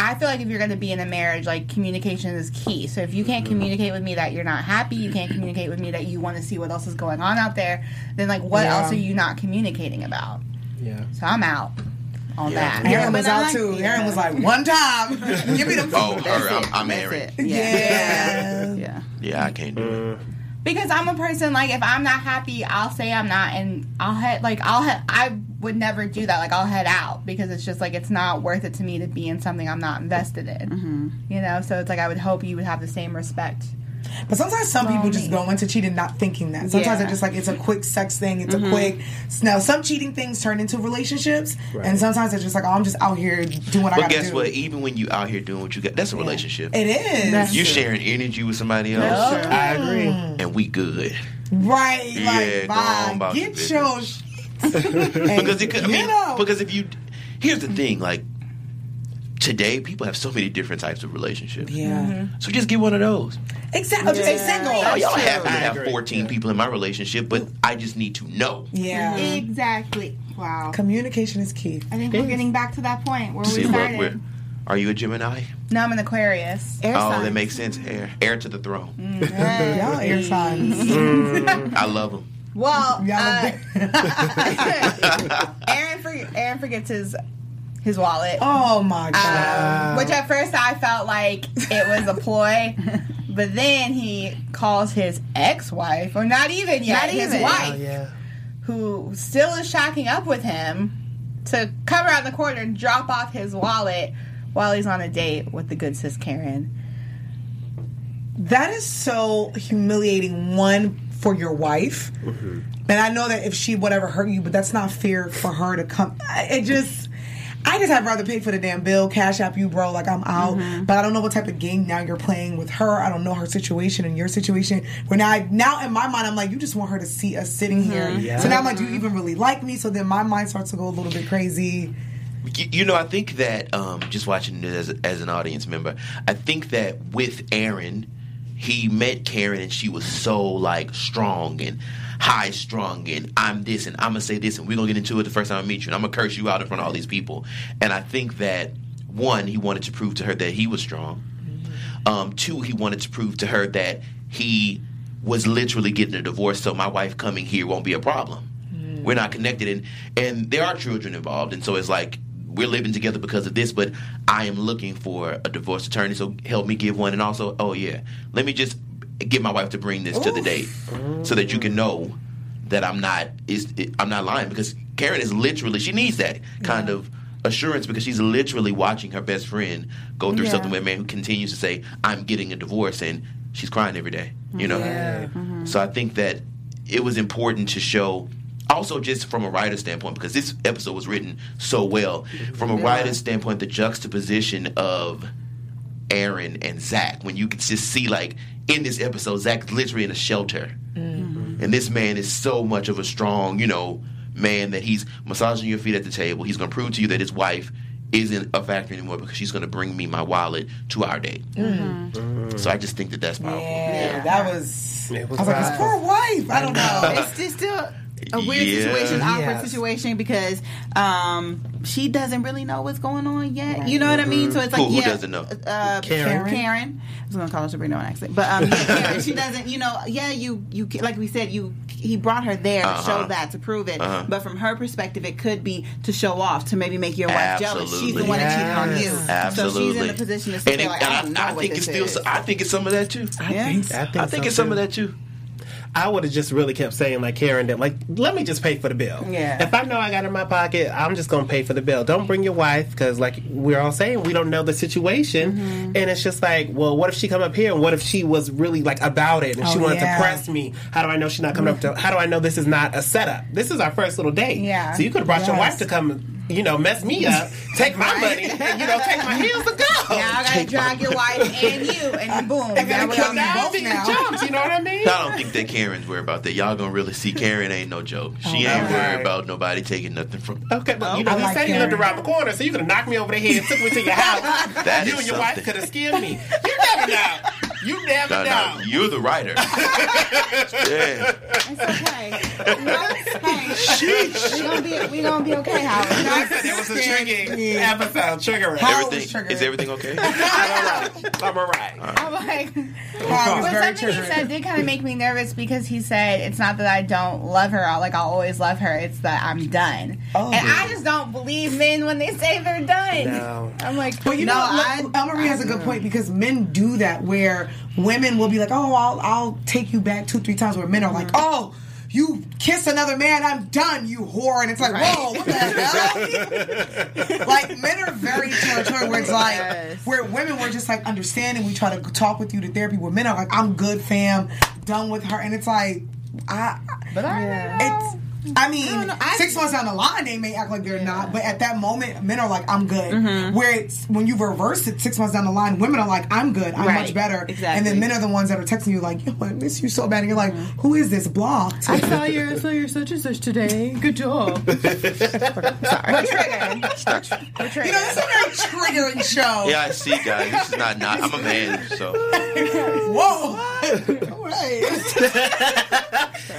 [SPEAKER 1] I feel like if you're going to be in a marriage, like communication is key. So if you can't mm-hmm. communicate with me that you're not happy, you can't communicate with me that you want to see what else is going on out there, then like what
[SPEAKER 6] Yeah.
[SPEAKER 1] else are you not communicating about?
[SPEAKER 7] Yeah.
[SPEAKER 1] So I'm out
[SPEAKER 4] on
[SPEAKER 5] Yeah.
[SPEAKER 4] that.
[SPEAKER 6] Aaron was out
[SPEAKER 4] like-
[SPEAKER 6] too.
[SPEAKER 4] yeah.
[SPEAKER 6] Aaron was like, one time, [laughs] give me the
[SPEAKER 5] Oh,
[SPEAKER 6] food.
[SPEAKER 5] her, I'm,
[SPEAKER 4] it.
[SPEAKER 5] I'm Aaron.
[SPEAKER 4] Yeah.
[SPEAKER 6] Yeah.
[SPEAKER 4] Yeah.
[SPEAKER 5] Yeah, I can't do it.
[SPEAKER 1] because I'm a person like if I'm not happy, I'll say I'm not, and I'll head like I'll head. I would never do that. Like I'll head out because it's just like it's not worth it to me to be in something I'm not invested in.
[SPEAKER 4] Mm-hmm.
[SPEAKER 1] You know, so it's like I would hope you would have the same respect.
[SPEAKER 6] But sometimes some people just
[SPEAKER 1] me.
[SPEAKER 6] go into cheating not thinking that. Sometimes
[SPEAKER 4] Yeah. Mm-hmm.
[SPEAKER 6] they're just like it's a quick sex thing. It's a quick. Now some cheating things turn into relationships, and sometimes they're just like, oh, I'm just out here doing what I
[SPEAKER 5] But
[SPEAKER 6] gotta
[SPEAKER 5] guess
[SPEAKER 6] do.
[SPEAKER 5] what? Even when you out here doing what you got, that's a relationship.
[SPEAKER 6] It is
[SPEAKER 4] That's-
[SPEAKER 5] You're sharing energy with somebody else,
[SPEAKER 4] That's true.
[SPEAKER 7] I agree.
[SPEAKER 5] and we good.
[SPEAKER 6] right.
[SPEAKER 5] Yeah,
[SPEAKER 6] like,
[SPEAKER 5] go on
[SPEAKER 6] bye.
[SPEAKER 5] about your
[SPEAKER 6] Get
[SPEAKER 5] business.
[SPEAKER 6] your. sh- [laughs]
[SPEAKER 5] because it could, I
[SPEAKER 6] You
[SPEAKER 5] mean,
[SPEAKER 6] know.
[SPEAKER 5] because if you, here's the thing, like today, people have so many different types of relationships.
[SPEAKER 6] Yeah. Mm-hmm.
[SPEAKER 5] So just get one of those.
[SPEAKER 6] Exactly. Just Stay single.
[SPEAKER 5] Oh, y'all
[SPEAKER 4] true.
[SPEAKER 5] happy to have
[SPEAKER 7] agree.
[SPEAKER 5] 14 people in my relationship, but I just need to know.
[SPEAKER 6] Yeah.
[SPEAKER 1] Exactly. Wow.
[SPEAKER 6] Communication is key.
[SPEAKER 1] I think we're getting back to that point where
[SPEAKER 5] See
[SPEAKER 1] we started.
[SPEAKER 5] we're. Are you a Gemini?
[SPEAKER 1] no, I'm an Aquarius.
[SPEAKER 4] Air
[SPEAKER 5] Oh,
[SPEAKER 4] signs.
[SPEAKER 5] that makes sense. Heir, heir to the throne. Mm.
[SPEAKER 6] Y'all air signs. Mm.
[SPEAKER 5] I love them.
[SPEAKER 1] Well,
[SPEAKER 6] Y'all
[SPEAKER 1] uh, [laughs] Aaron, for, Aaron forgets his his wallet.
[SPEAKER 6] oh my god.
[SPEAKER 1] Um, which at first I felt like it was a ploy, [laughs] but then he calls his ex-wife, or not even yet,
[SPEAKER 4] Not
[SPEAKER 1] his
[SPEAKER 4] even.
[SPEAKER 1] wife,
[SPEAKER 7] Oh, yeah.
[SPEAKER 1] who still is shacking up with him, to come around the corner and drop off his wallet while he's on a date with the good sis Karen.
[SPEAKER 6] That is so humiliating. One for your wife,
[SPEAKER 5] Mm-hmm.
[SPEAKER 6] and I know that if she whatever hurt you, but that's not fair for her to come. It just, I just have rather pay for the damn bill, cash app you, bro. Like I'm out,
[SPEAKER 5] Mm-hmm.
[SPEAKER 6] but I don't know what type of game now you're playing with her. I don't know her situation and your situation. Where now, I, now in my mind, I'm like, you just want her to see us sitting here.
[SPEAKER 7] Yeah.
[SPEAKER 6] So now I'm like, do you even really like me? So then my mind starts to go a little bit crazy.
[SPEAKER 5] You, you know, I think that um, just watching it as, as an audience member, I think that with Aaron, he met Karen and she was so like strong and high strung and I'm this and I'm gonna say this and we're gonna get into it the first time I meet you and I'm gonna curse you out in front of all these people. And I think that one, he wanted to prove to her that he was strong. Um, two, he wanted to prove to her that he was literally getting a divorce, so my wife coming here won't be a problem. We're not connected, and and there are children involved, and so it's like we're living together because of this. But I am looking for a divorce attorney, so help me give one. And also, oh yeah, let me just get my wife to bring this to the date, so that you can know that I'm not is I'm not lying because Karen is literally she needs that kind of assurance because she's literally watching her best friend go through
[SPEAKER 1] Yeah.
[SPEAKER 5] something with a man who continues to say I'm getting a divorce and she's crying every day you know? Mm-hmm. So I think that it was important to show also just from a writer's standpoint because this episode was written so well from a writer's standpoint the juxtaposition of Aaron and Zach when you could just see like in this episode Zach's literally in a shelter mm-hmm. and this man is so much of a strong, you know, man that he's massaging your feet at the table. He's going to prove to you that his wife isn't a factor anymore because she's going to bring me my wallet to our date. Mm-hmm. So I just think that that's powerful.
[SPEAKER 6] Yeah, that was.
[SPEAKER 7] It was
[SPEAKER 6] I was like, his poor wife. I don't know. [laughs]
[SPEAKER 4] it's, it's still a weird
[SPEAKER 5] Yeah.
[SPEAKER 4] situation, awkward
[SPEAKER 7] Yes.
[SPEAKER 4] situation because um, she doesn't really know what's going on yet. You know what I mean? So it's like,
[SPEAKER 5] Who- who
[SPEAKER 4] yeah,
[SPEAKER 5] doesn't know?
[SPEAKER 4] Uh,
[SPEAKER 7] Karen.
[SPEAKER 4] Karen. I was gonna call her Sabrina on accident, but um, yeah, Karen. She doesn't. You know, yeah, you you like we said, you he brought her there to
[SPEAKER 5] Uh-huh.
[SPEAKER 4] show that to prove it.
[SPEAKER 5] Uh-huh.
[SPEAKER 4] But from her perspective, it could be to show off to maybe make your wife jealous. She's the
[SPEAKER 5] Absolutely.
[SPEAKER 4] one that cheated on you,
[SPEAKER 5] Absolutely.
[SPEAKER 4] so she's in the position to say
[SPEAKER 5] and
[SPEAKER 4] like,
[SPEAKER 5] and
[SPEAKER 4] I don't know what
[SPEAKER 5] think it's still.
[SPEAKER 4] is.
[SPEAKER 5] I think it's some of that too.
[SPEAKER 7] I
[SPEAKER 4] Yeah.
[SPEAKER 7] think, I think,
[SPEAKER 5] I think
[SPEAKER 7] so
[SPEAKER 5] it's some
[SPEAKER 7] too.
[SPEAKER 5] of that too.
[SPEAKER 7] I would have just really kept saying like Karen that like let me just pay for the bill.
[SPEAKER 4] Yeah.
[SPEAKER 7] If I know I got it in my pocket, I'm just gonna pay for the bill. Don't bring your wife because like we're all saying we don't know the situation,
[SPEAKER 6] Mm-hmm.
[SPEAKER 7] and it's just like, well, what if she come up here and what if she was really like about it and she
[SPEAKER 6] Oh,
[SPEAKER 7] wanted
[SPEAKER 6] yeah.
[SPEAKER 7] to press me? How do I know she's not coming up to? How do I know this is not a setup? This is our first little date.
[SPEAKER 1] Yeah.
[SPEAKER 7] So you could have brought your wife to come. You know, mess me up, take my money, and, you know, take my heels and go.
[SPEAKER 1] Now I gotta drag your wife and you, and boom,
[SPEAKER 6] gotta
[SPEAKER 1] now we're
[SPEAKER 6] you both
[SPEAKER 7] Now
[SPEAKER 6] now.
[SPEAKER 7] the jumps, you know what I mean?
[SPEAKER 5] I don't think that Karen's worried about that. Y'all gonna really see Karen ain't no joke. Oh, she ain't
[SPEAKER 7] okay.
[SPEAKER 5] worried about nobody taking nothing from.
[SPEAKER 7] Okay, but you know,
[SPEAKER 6] I
[SPEAKER 7] he
[SPEAKER 6] like
[SPEAKER 7] said you lived around the corner, so you could have knocked me over the head, and took me to your house. [laughs]
[SPEAKER 5] That
[SPEAKER 7] you and your wife could have skimmed me. You never know. [laughs] You You never
[SPEAKER 5] No,
[SPEAKER 7] know.
[SPEAKER 5] no, you're the writer. yeah. [laughs]
[SPEAKER 4] It's okay. No, it's okay. We gonna be we gonna be okay, Howard.
[SPEAKER 7] I said it was a triggering episode. Triggering.
[SPEAKER 6] How-
[SPEAKER 5] Everything
[SPEAKER 6] triggered.
[SPEAKER 5] is everything okay? [laughs]
[SPEAKER 7] I'm alright.
[SPEAKER 1] I'm like,
[SPEAKER 6] Carl was
[SPEAKER 1] but
[SPEAKER 6] very
[SPEAKER 1] something he said did kind of make me nervous because he said it's not that I don't love her, I'll- like I'll always love her. It's that I'm done,
[SPEAKER 6] Oh.
[SPEAKER 1] and I just don't believe men when they say they're done.
[SPEAKER 7] No.
[SPEAKER 1] I'm like,
[SPEAKER 6] But you
[SPEAKER 4] No,
[SPEAKER 6] know,
[SPEAKER 4] I-
[SPEAKER 6] look, El Marie has a good point because men do that where women will be like, "Oh, I'll I'll take you back two, three times." Where men are like, mm-hmm. "Oh." You kiss another man, I'm done, you whore. And it's like, whoa, what the hell? [laughs] like, men are very territorial where it's like,
[SPEAKER 4] Yes.
[SPEAKER 6] where women were just like understanding. We try to talk with you to therapy, where men are like, I'm good, fam, done with her. And it's like, I,
[SPEAKER 1] but I
[SPEAKER 4] Yeah.
[SPEAKER 6] it's. I mean,
[SPEAKER 4] don't. I-
[SPEAKER 6] six months down the line, they may act like they're not, but at that moment, men are like, "I'm good."
[SPEAKER 4] Mm-hmm.
[SPEAKER 6] Where it's when you reverse it, six months down the line, women are like, "I'm good. I'm
[SPEAKER 4] Right.
[SPEAKER 6] much better."
[SPEAKER 4] Exactly.
[SPEAKER 6] And then men are the ones that are texting you like, "Yo, I miss you so bad," and you're like, "Who is this blocked?"
[SPEAKER 4] I saw your I saw your such and such today. Good job. [laughs]
[SPEAKER 1] we're triggered. We're triggered.
[SPEAKER 6] you know, this is a very triggering show.
[SPEAKER 5] Yeah, I see, guys. This is not not. I'm a man, so
[SPEAKER 6] Whoa. All right.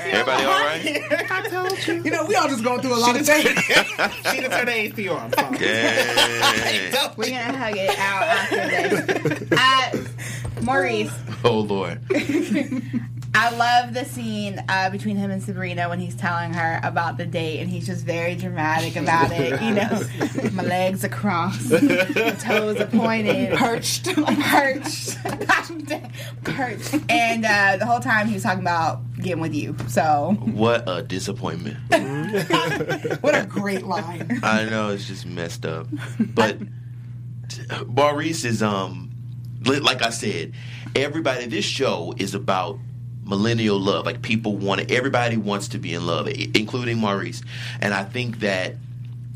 [SPEAKER 5] everybody all right?
[SPEAKER 6] I told you You know, we all just going through a lot of things.
[SPEAKER 7] She done turned the AC on.
[SPEAKER 5] Yeah.
[SPEAKER 1] We're gonna hug it out after this. [laughs] Uh, Maurice,
[SPEAKER 5] Oh Lord. [laughs]
[SPEAKER 1] I love the scene uh, between him and Sabrina when he's telling her about the date, and he's just very dramatic about it. You know, [laughs] my legs are crossed, [laughs] my toes are pointed, perched, [laughs] perched, perched, and uh, the whole time he was talking about getting with you. So
[SPEAKER 5] What a disappointment.
[SPEAKER 6] What a great line.
[SPEAKER 5] I know it's just messed up, but Maurice is um, like I said, everybody. This show is about millennial love. Like people want it. Everybody wants to be in love, including Maurice. And I think that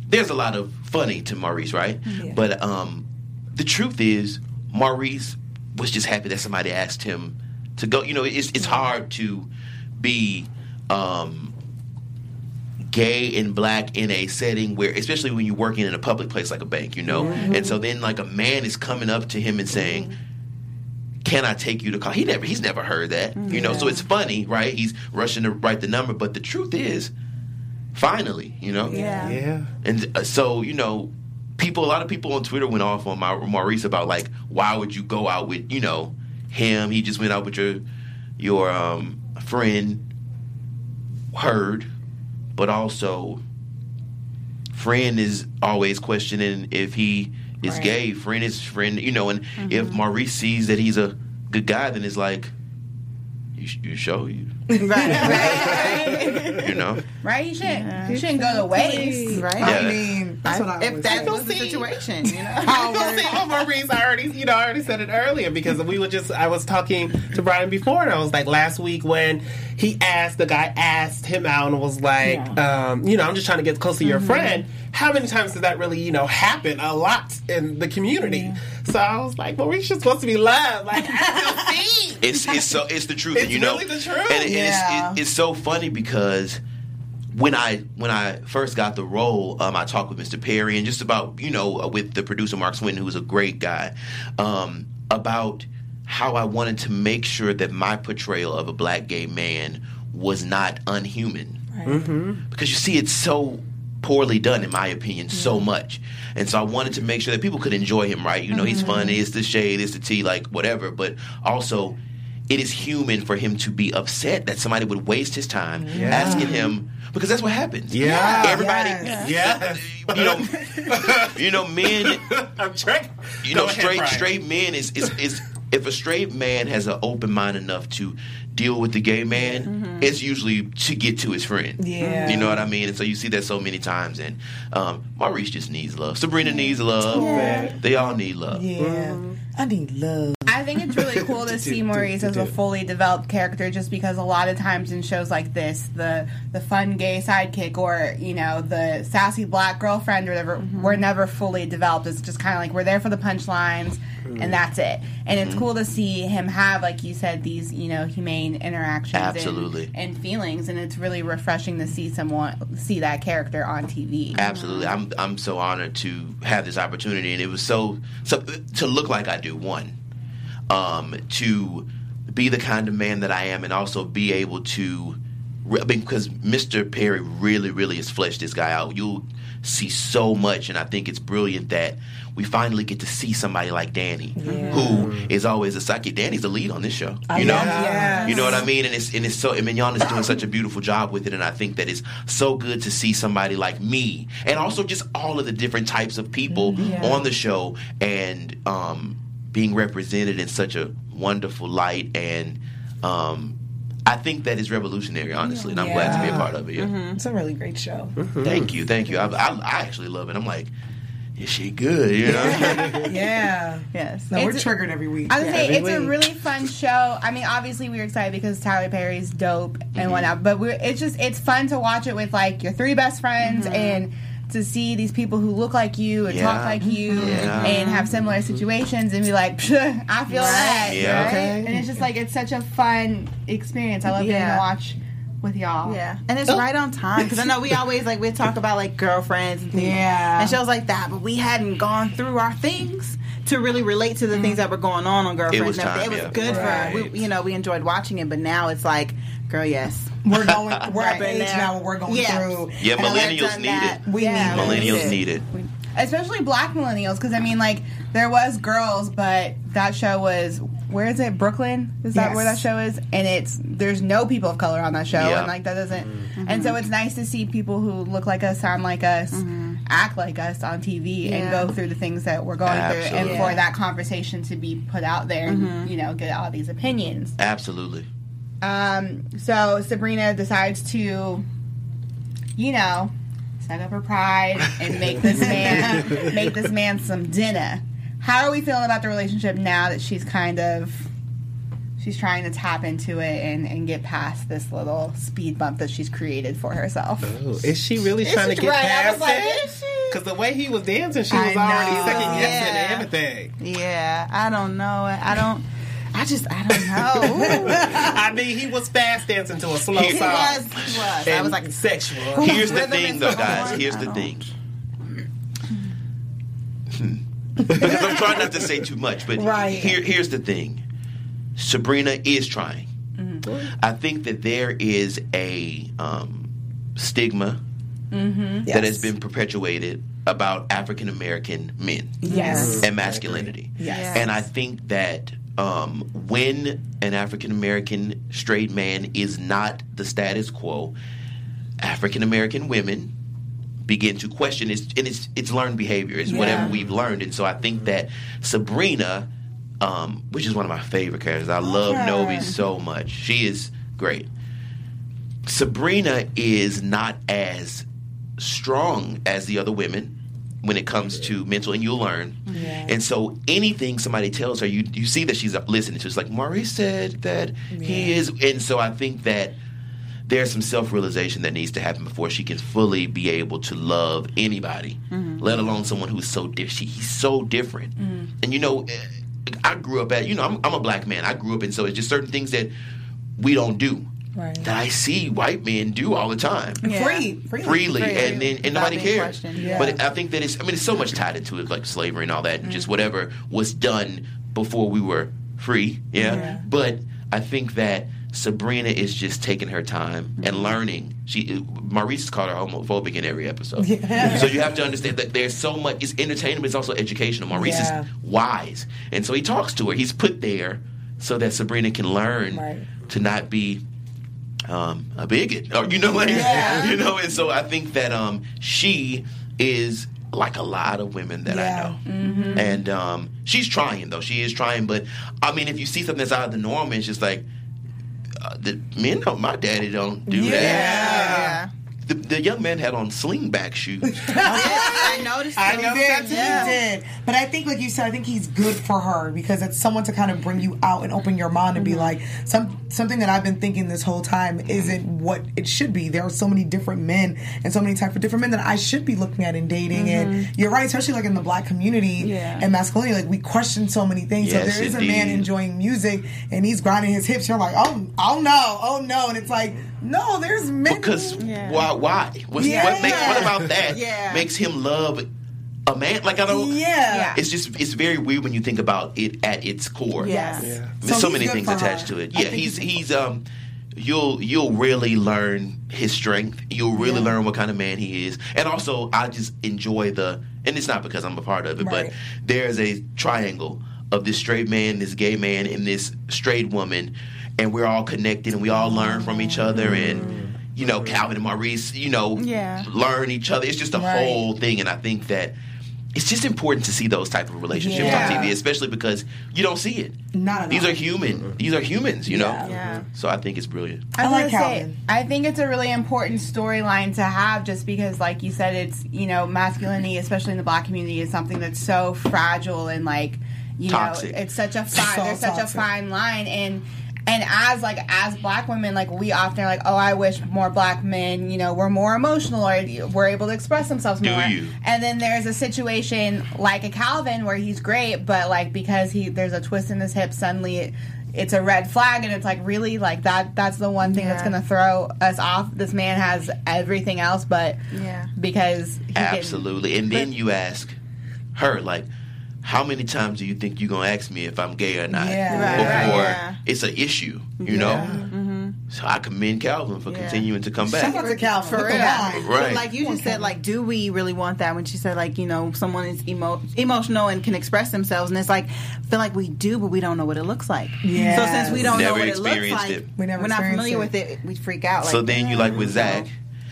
[SPEAKER 5] there's a lot of funny to Maurice, right? But um, the truth is, Maurice was just happy that somebody asked him to go. You know, it's it's hard to be. Um, gay and black in a setting where especially when you're working in a public place like a bank you know and so then like a man is coming up to him and saying can I take you to call? He never, he's never heard that, you know. So it's funny, right? He's rushing to write the number, but the truth is, finally, you know.
[SPEAKER 4] Yeah.
[SPEAKER 7] Yeah.
[SPEAKER 5] And uh, so, you know, people, a lot of people on Twitter went off on Ma- Maurice about like, why would you go out with, you know, him? He just went out with your your um, friend. Heard, but also, friend is always questioning if he is gay. Friend is friend, you know. And if Maurice sees that he's a good guy, then it's like, you, sh- you show you, [laughs]
[SPEAKER 4] right, right,
[SPEAKER 5] you know.
[SPEAKER 1] right, you shouldn't you shouldn't go to waste.
[SPEAKER 4] right.
[SPEAKER 5] Yeah.
[SPEAKER 6] I mean, that's what I
[SPEAKER 4] If
[SPEAKER 6] always
[SPEAKER 4] that
[SPEAKER 6] say.
[SPEAKER 4] was the situation, you know. [laughs]
[SPEAKER 7] Well, [laughs] see, oh, Maurice, I already, you know, I already said it earlier because we were just, I was talking to Brian before, and I was like, last week when he asked, the guy asked him out and was like, um, you know, I'm just trying to get close to your friend. How many times does that really, you know, happen? A lot in the community. So I was like, Maurice just supposed to be loved. Like, I feel [laughs] seen.
[SPEAKER 5] It's it's so it's the truth,
[SPEAKER 7] It's
[SPEAKER 5] and you know,
[SPEAKER 7] really the truth.
[SPEAKER 5] and, it- and
[SPEAKER 6] Yeah.
[SPEAKER 5] it's, it, it's so funny because when I when I first got the role, um, I talked with Mr. Perry and just about you know uh, with the producer Mark Swinton, who's a great guy, um, about how I wanted to make sure that my portrayal of a black gay man was not unhuman, because you see, it's so poorly done in my opinion so mm-hmm. much and so i wanted to make sure that people could enjoy him right you know he's funny mm-hmm. it's the shade it's the tea like whatever but also it is human for him to be upset that somebody would waste his time asking him because that's what happens
[SPEAKER 7] Yeah.
[SPEAKER 5] everybody
[SPEAKER 6] Yes.
[SPEAKER 7] Yeah.
[SPEAKER 5] you know [laughs] you know men
[SPEAKER 7] I'm trying.
[SPEAKER 5] you know,
[SPEAKER 7] Go ahead,
[SPEAKER 5] straight
[SPEAKER 7] Brian.
[SPEAKER 5] straight men is, is is if a straight man has an open mind enough to deal with the gay man, it's usually to get to his friend.
[SPEAKER 6] Yeah.
[SPEAKER 5] you know what I mean. And so you see that so many times. And um, Maurice just needs love. Sabrina needs love. They all need love.
[SPEAKER 6] Yeah. I need love.
[SPEAKER 1] I think it's really cool to [laughs] see Maurice as a fully developed character just because a lot of times in shows like this, the the fun gay sidekick or, you know, the sassy black girlfriend or whatever, mm-hmm. we're never fully developed. It's just kind of like we're there for the punchlines and that's it. And it's mm-hmm. cool to see him have, like you said, these, you know, humane interactions and-
[SPEAKER 5] Absolutely.
[SPEAKER 1] And, feelings. And it's really refreshing to see someone, see that character on TV.
[SPEAKER 5] Absolutely, I'm I'm so honored to have this opportunity, and it was so so to look like I do. One, um, to be the kind of man that I am, and also be able to. I mean, because Mr. Perry really, really has fleshed this guy out. You'll see so much, and I think it's brilliant that we finally get to see somebody like Danni, who is always a psychic. Danni's the lead on this show. You know,
[SPEAKER 6] Yes.
[SPEAKER 5] you know what I mean, and it's and it's so. And Mignon is doing such a beautiful job with it, and I think that it's so good to see somebody like me, and also just all of the different types of people on the show, and um, being represented in such a wonderful light and. Um, I think that is revolutionary, honestly, and I'm glad to be a part of it. Yeah. Mm-hmm.
[SPEAKER 6] It's a really great show. Mm-hmm.
[SPEAKER 5] Thank you, thank you. I, I, I actually love it. I'm like, is she good? You know? [laughs]
[SPEAKER 6] Yeah. [laughs]
[SPEAKER 4] Yes.
[SPEAKER 6] No, we're
[SPEAKER 1] It's-
[SPEAKER 6] triggered every week.
[SPEAKER 1] I would say
[SPEAKER 7] every
[SPEAKER 1] it's a really fun show. I mean, obviously we were excited because Tyler Perry's dope and mm-hmm. whatnot, but we're it's just it's fun to watch it with like your three best friends and to see these people who look like you and talk like you mm-hmm.
[SPEAKER 5] Yeah.
[SPEAKER 1] and have similar situations and be like, "Psh, I feel that,
[SPEAKER 5] Yeah.
[SPEAKER 1] right?
[SPEAKER 7] Okay.
[SPEAKER 1] And it's just like it's such a fun experience. I love getting
[SPEAKER 4] Yeah.
[SPEAKER 1] to watch with y'all.
[SPEAKER 4] Yeah, and it's oh. right on time because I know we always like we talk about like girlfriends and things,
[SPEAKER 6] Yeah.
[SPEAKER 4] and shows like that, but we hadn't gone through our things to really relate to the things that were going on on girlfriends.
[SPEAKER 5] was time,
[SPEAKER 4] it
[SPEAKER 5] yeah.
[SPEAKER 4] was good
[SPEAKER 6] Right.
[SPEAKER 4] for we, you know we enjoyed watching it, but now it's like, girl, yes,
[SPEAKER 6] We're going. [laughs] We're at the age now where we're going
[SPEAKER 4] Yeah.
[SPEAKER 6] through.
[SPEAKER 5] Yeah, millennials need
[SPEAKER 4] that.
[SPEAKER 5] it.
[SPEAKER 6] We
[SPEAKER 4] Yeah.
[SPEAKER 6] need.
[SPEAKER 5] Millennials
[SPEAKER 4] Yeah.
[SPEAKER 5] need it.
[SPEAKER 1] especially black millennials because i mean like there was girls but that show was where is it brooklyn is that
[SPEAKER 6] Yes.
[SPEAKER 1] where that show is and it's there's no people of color on that show
[SPEAKER 5] Yeah.
[SPEAKER 1] and like that doesn't
[SPEAKER 4] Mm-hmm.
[SPEAKER 1] and so it's nice to see people who look like us sound like us act like us on tv and go through the things that we're going through and
[SPEAKER 5] Absolutely.
[SPEAKER 1] for that conversation to be put out there
[SPEAKER 4] Mm-hmm.
[SPEAKER 1] and you know get all these opinions
[SPEAKER 5] Absolutely.
[SPEAKER 1] um, so Sabrina decides to, you know, suck up her pride and make this [laughs] man make this man some dinner. How are we feeling about the relationship now that she's kind of she's trying to tap into it and, and get past this little speed bump that she's created for herself?
[SPEAKER 7] Oh, is she really trying to get
[SPEAKER 1] right?
[SPEAKER 7] Past
[SPEAKER 1] like,
[SPEAKER 7] it?
[SPEAKER 1] is she?
[SPEAKER 7] Because the way he was dancing, she was already second guessing
[SPEAKER 4] Yeah.
[SPEAKER 7] everything.
[SPEAKER 4] yeah, I don't know, I don't, I just I don't know. [laughs]
[SPEAKER 7] I mean, he was fast dancing to a slow
[SPEAKER 5] He
[SPEAKER 7] song.
[SPEAKER 4] was, he was. I was like,
[SPEAKER 7] sexual.
[SPEAKER 5] Here's the thing, though, guys. Here's
[SPEAKER 4] I
[SPEAKER 5] the
[SPEAKER 4] don't-
[SPEAKER 5] thing. [laughs] because I'm trying not to say too much, but
[SPEAKER 6] Right.
[SPEAKER 5] here, here's the thing. Sabrina is trying. I think that there is a um, stigma that has been perpetuated about African American men
[SPEAKER 6] Yes.
[SPEAKER 5] and masculinity.
[SPEAKER 6] Yes.
[SPEAKER 5] And I think that um, when an African American straight man is not the status quo, African American women begin to question it, and it's it's learned behavior. It's whatever we've learned, and so I think that Sabrina, um, which is one of my favorite characters, I love
[SPEAKER 6] her.
[SPEAKER 5] Novi so much. She is great. Sabrina is not as strong as the other women when it comes to mental, and you'll learn. And so anything somebody tells her, you you see that she's listening to. It's like Maurice said that he is, and so I think that there's some self realization that needs to happen before she can fully be able to love anybody, let alone someone who's so different. He's so different, and you know. I grew up at you know I'm, I'm a black man. I grew up in so it's just certain things that we don't do
[SPEAKER 6] Right.
[SPEAKER 5] that I see white men do all the time
[SPEAKER 4] Yeah.
[SPEAKER 6] Free. Freely.
[SPEAKER 5] freely, and then and
[SPEAKER 4] Without
[SPEAKER 5] nobody cares.
[SPEAKER 6] Yeah.
[SPEAKER 5] But I think that it's. I mean, it's so much tied into it, like slavery and all that, and
[SPEAKER 4] Mm.
[SPEAKER 5] just whatever was done before we were free. Yeah.
[SPEAKER 6] Yeah.
[SPEAKER 5] But I think that Sabrina is just taking her time
[SPEAKER 4] Mm-hmm.
[SPEAKER 5] and learning. She Maurice called her homophobic in every episode. [laughs] So you have to understand that there's so much. It's entertainment, but it's also educational. Maurice
[SPEAKER 6] Yeah.
[SPEAKER 5] is wise, and so he talks to her. He's put there so that Sabrina can learn
[SPEAKER 6] Right.
[SPEAKER 5] to not be um, a bigot, or [laughs] you know, like
[SPEAKER 6] Yeah.
[SPEAKER 5] you know. And so I think that um, she is like a lot of women that
[SPEAKER 6] Yeah.
[SPEAKER 5] I know, and um, she's trying though. She is trying, but I mean, if you see something that's out of the norm, it's just like Uh, the men don't. My daddy don't do that.
[SPEAKER 4] yeah.
[SPEAKER 5] The, the young man had on slingback shoes. [laughs] [laughs]
[SPEAKER 4] I noticed.
[SPEAKER 7] I
[SPEAKER 4] those.
[SPEAKER 7] know
[SPEAKER 6] He did,
[SPEAKER 7] that
[SPEAKER 6] he did. But I think, like you said, I think he's good for her because it's someone to kind of bring you out and open your mind and be mm-hmm. like, some something that I've been thinking this whole time isn't what it should be. There are so many different men and so many types of different men that I should be looking at and dating. And mm-hmm. you're right, especially like in the black community
[SPEAKER 4] Yeah.
[SPEAKER 6] and masculinity, like we question so many things.
[SPEAKER 5] Yes,
[SPEAKER 6] so there is a man enjoying music and he's grinding his hips. You're like, oh, oh no, oh no, and it's like, no, there's men.
[SPEAKER 5] Because
[SPEAKER 4] Yeah.
[SPEAKER 5] why? Why? What's,
[SPEAKER 6] Yeah.
[SPEAKER 5] what, makes, what about that [laughs]
[SPEAKER 4] Yeah.
[SPEAKER 5] makes him love a man. Like I don't.
[SPEAKER 6] Yeah.
[SPEAKER 5] It's just it's very weird when you think about it at its core.
[SPEAKER 4] Yes.
[SPEAKER 7] Yeah.
[SPEAKER 5] There's
[SPEAKER 6] So
[SPEAKER 5] so, many things attached
[SPEAKER 6] her.
[SPEAKER 5] to it. Yeah, he's
[SPEAKER 6] he's-
[SPEAKER 5] he's um you'll you'll really learn his strength. You'll really
[SPEAKER 6] Yeah.
[SPEAKER 5] learn what kind of man he is. And also I just enjoy the and it's not because I'm a part of it,
[SPEAKER 6] Right.
[SPEAKER 5] but there's a triangle of this straight man, this gay man, and this straight woman, and we're all connected and we all learn from each other and mm. you know, Calvin and Maurice, you know,
[SPEAKER 4] Yeah.
[SPEAKER 5] learn each other. It's just a
[SPEAKER 6] Right.
[SPEAKER 5] whole thing and I think that it's just important to see those type of relationships
[SPEAKER 6] Yeah.
[SPEAKER 5] on TV, especially because you don't see it.
[SPEAKER 6] Not at
[SPEAKER 5] These
[SPEAKER 6] all.
[SPEAKER 5] are human. These are humans, you know.
[SPEAKER 6] Yeah.
[SPEAKER 4] Yeah.
[SPEAKER 5] So I think it's brilliant.
[SPEAKER 1] I,
[SPEAKER 6] I like
[SPEAKER 1] gonna say,
[SPEAKER 6] Calvin.
[SPEAKER 1] I think it's a really important storyline to have just because, like you said, it's, you know, masculinity, especially in the black community, is something that's so fragile and, like, you
[SPEAKER 5] Toxic.
[SPEAKER 1] know, it's such a fine,
[SPEAKER 6] So
[SPEAKER 1] there's such a fine line. And, and as like as black women, like we often are like, oh, I wish more black men, you know, were more emotional or were able to express themselves
[SPEAKER 5] Do
[SPEAKER 1] more.
[SPEAKER 5] you?
[SPEAKER 1] And then there's a situation like a Calvin where he's great, but like because he there's a twist in his hip, suddenly it, it's a red flag, and it's like really like that. That's the one thing that's gonna throw us off. This man has everything else, but
[SPEAKER 4] Yeah.
[SPEAKER 1] because he can-
[SPEAKER 5] Absolutely. And then you ask her, like, how many times do you think you're gonna ask me if I'm gay or not
[SPEAKER 6] Yeah.
[SPEAKER 4] Right,
[SPEAKER 5] before
[SPEAKER 4] right, yeah.
[SPEAKER 5] it's an issue? You know. So I commend Calvin for
[SPEAKER 4] Yeah.
[SPEAKER 5] continuing to come
[SPEAKER 6] Shout
[SPEAKER 5] back.
[SPEAKER 6] out to Calvin.
[SPEAKER 4] For
[SPEAKER 6] with
[SPEAKER 4] real.
[SPEAKER 6] wine.
[SPEAKER 5] Right.
[SPEAKER 4] But like you just said, like, do we really want that? When she said, like, you know, someone is emo- emotional and can express themselves, and it's like, feel like we do, but we don't know what it looks like.
[SPEAKER 6] Yes.
[SPEAKER 4] So since we don't
[SPEAKER 5] Never
[SPEAKER 4] know what it looks
[SPEAKER 5] experienced
[SPEAKER 4] like,
[SPEAKER 5] it.
[SPEAKER 6] We never
[SPEAKER 4] we're not familiar
[SPEAKER 6] it.
[SPEAKER 4] with it. We freak out. Like,
[SPEAKER 5] so then you like with Zach,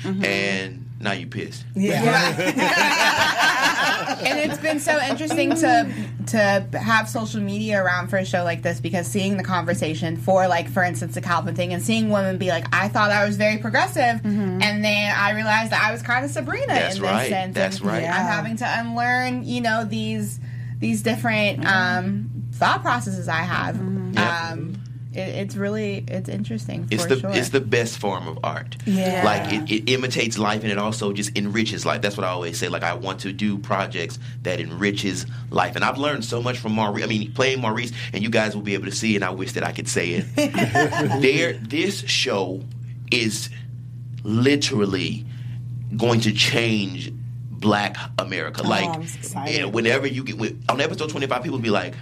[SPEAKER 4] Mm-hmm.
[SPEAKER 5] and now you pissed.
[SPEAKER 6] Yeah. [laughs] [laughs]
[SPEAKER 1] and it's been so interesting to to have social media around for a show like this because seeing the conversation for like for instance the Calvin thing and seeing women be like I thought I was very progressive and then I realized that I was kind of Sabrina
[SPEAKER 5] That's
[SPEAKER 1] in this
[SPEAKER 5] right.
[SPEAKER 1] sense
[SPEAKER 5] That's
[SPEAKER 1] and
[SPEAKER 5] right.
[SPEAKER 1] I'm
[SPEAKER 6] Yeah.
[SPEAKER 1] having to unlearn you know these these different um, thought processes I have
[SPEAKER 5] Yeah.
[SPEAKER 1] um, it, it's really it's interesting for
[SPEAKER 5] It's the
[SPEAKER 1] sure
[SPEAKER 5] it's the best form of art.
[SPEAKER 6] Yeah.
[SPEAKER 5] Like it, it imitates life and it also just enriches life. That's what I always say. Like I want to do projects that enriches life, and I've learned so much from Maurice. I mean, playing Maurice, and you guys will be able to see. And I wish that I could say it. [laughs] there, this show is literally going to change Black America. like,
[SPEAKER 6] I'm excited.
[SPEAKER 5] eh, whenever you get when- on episode twenty five, people be like.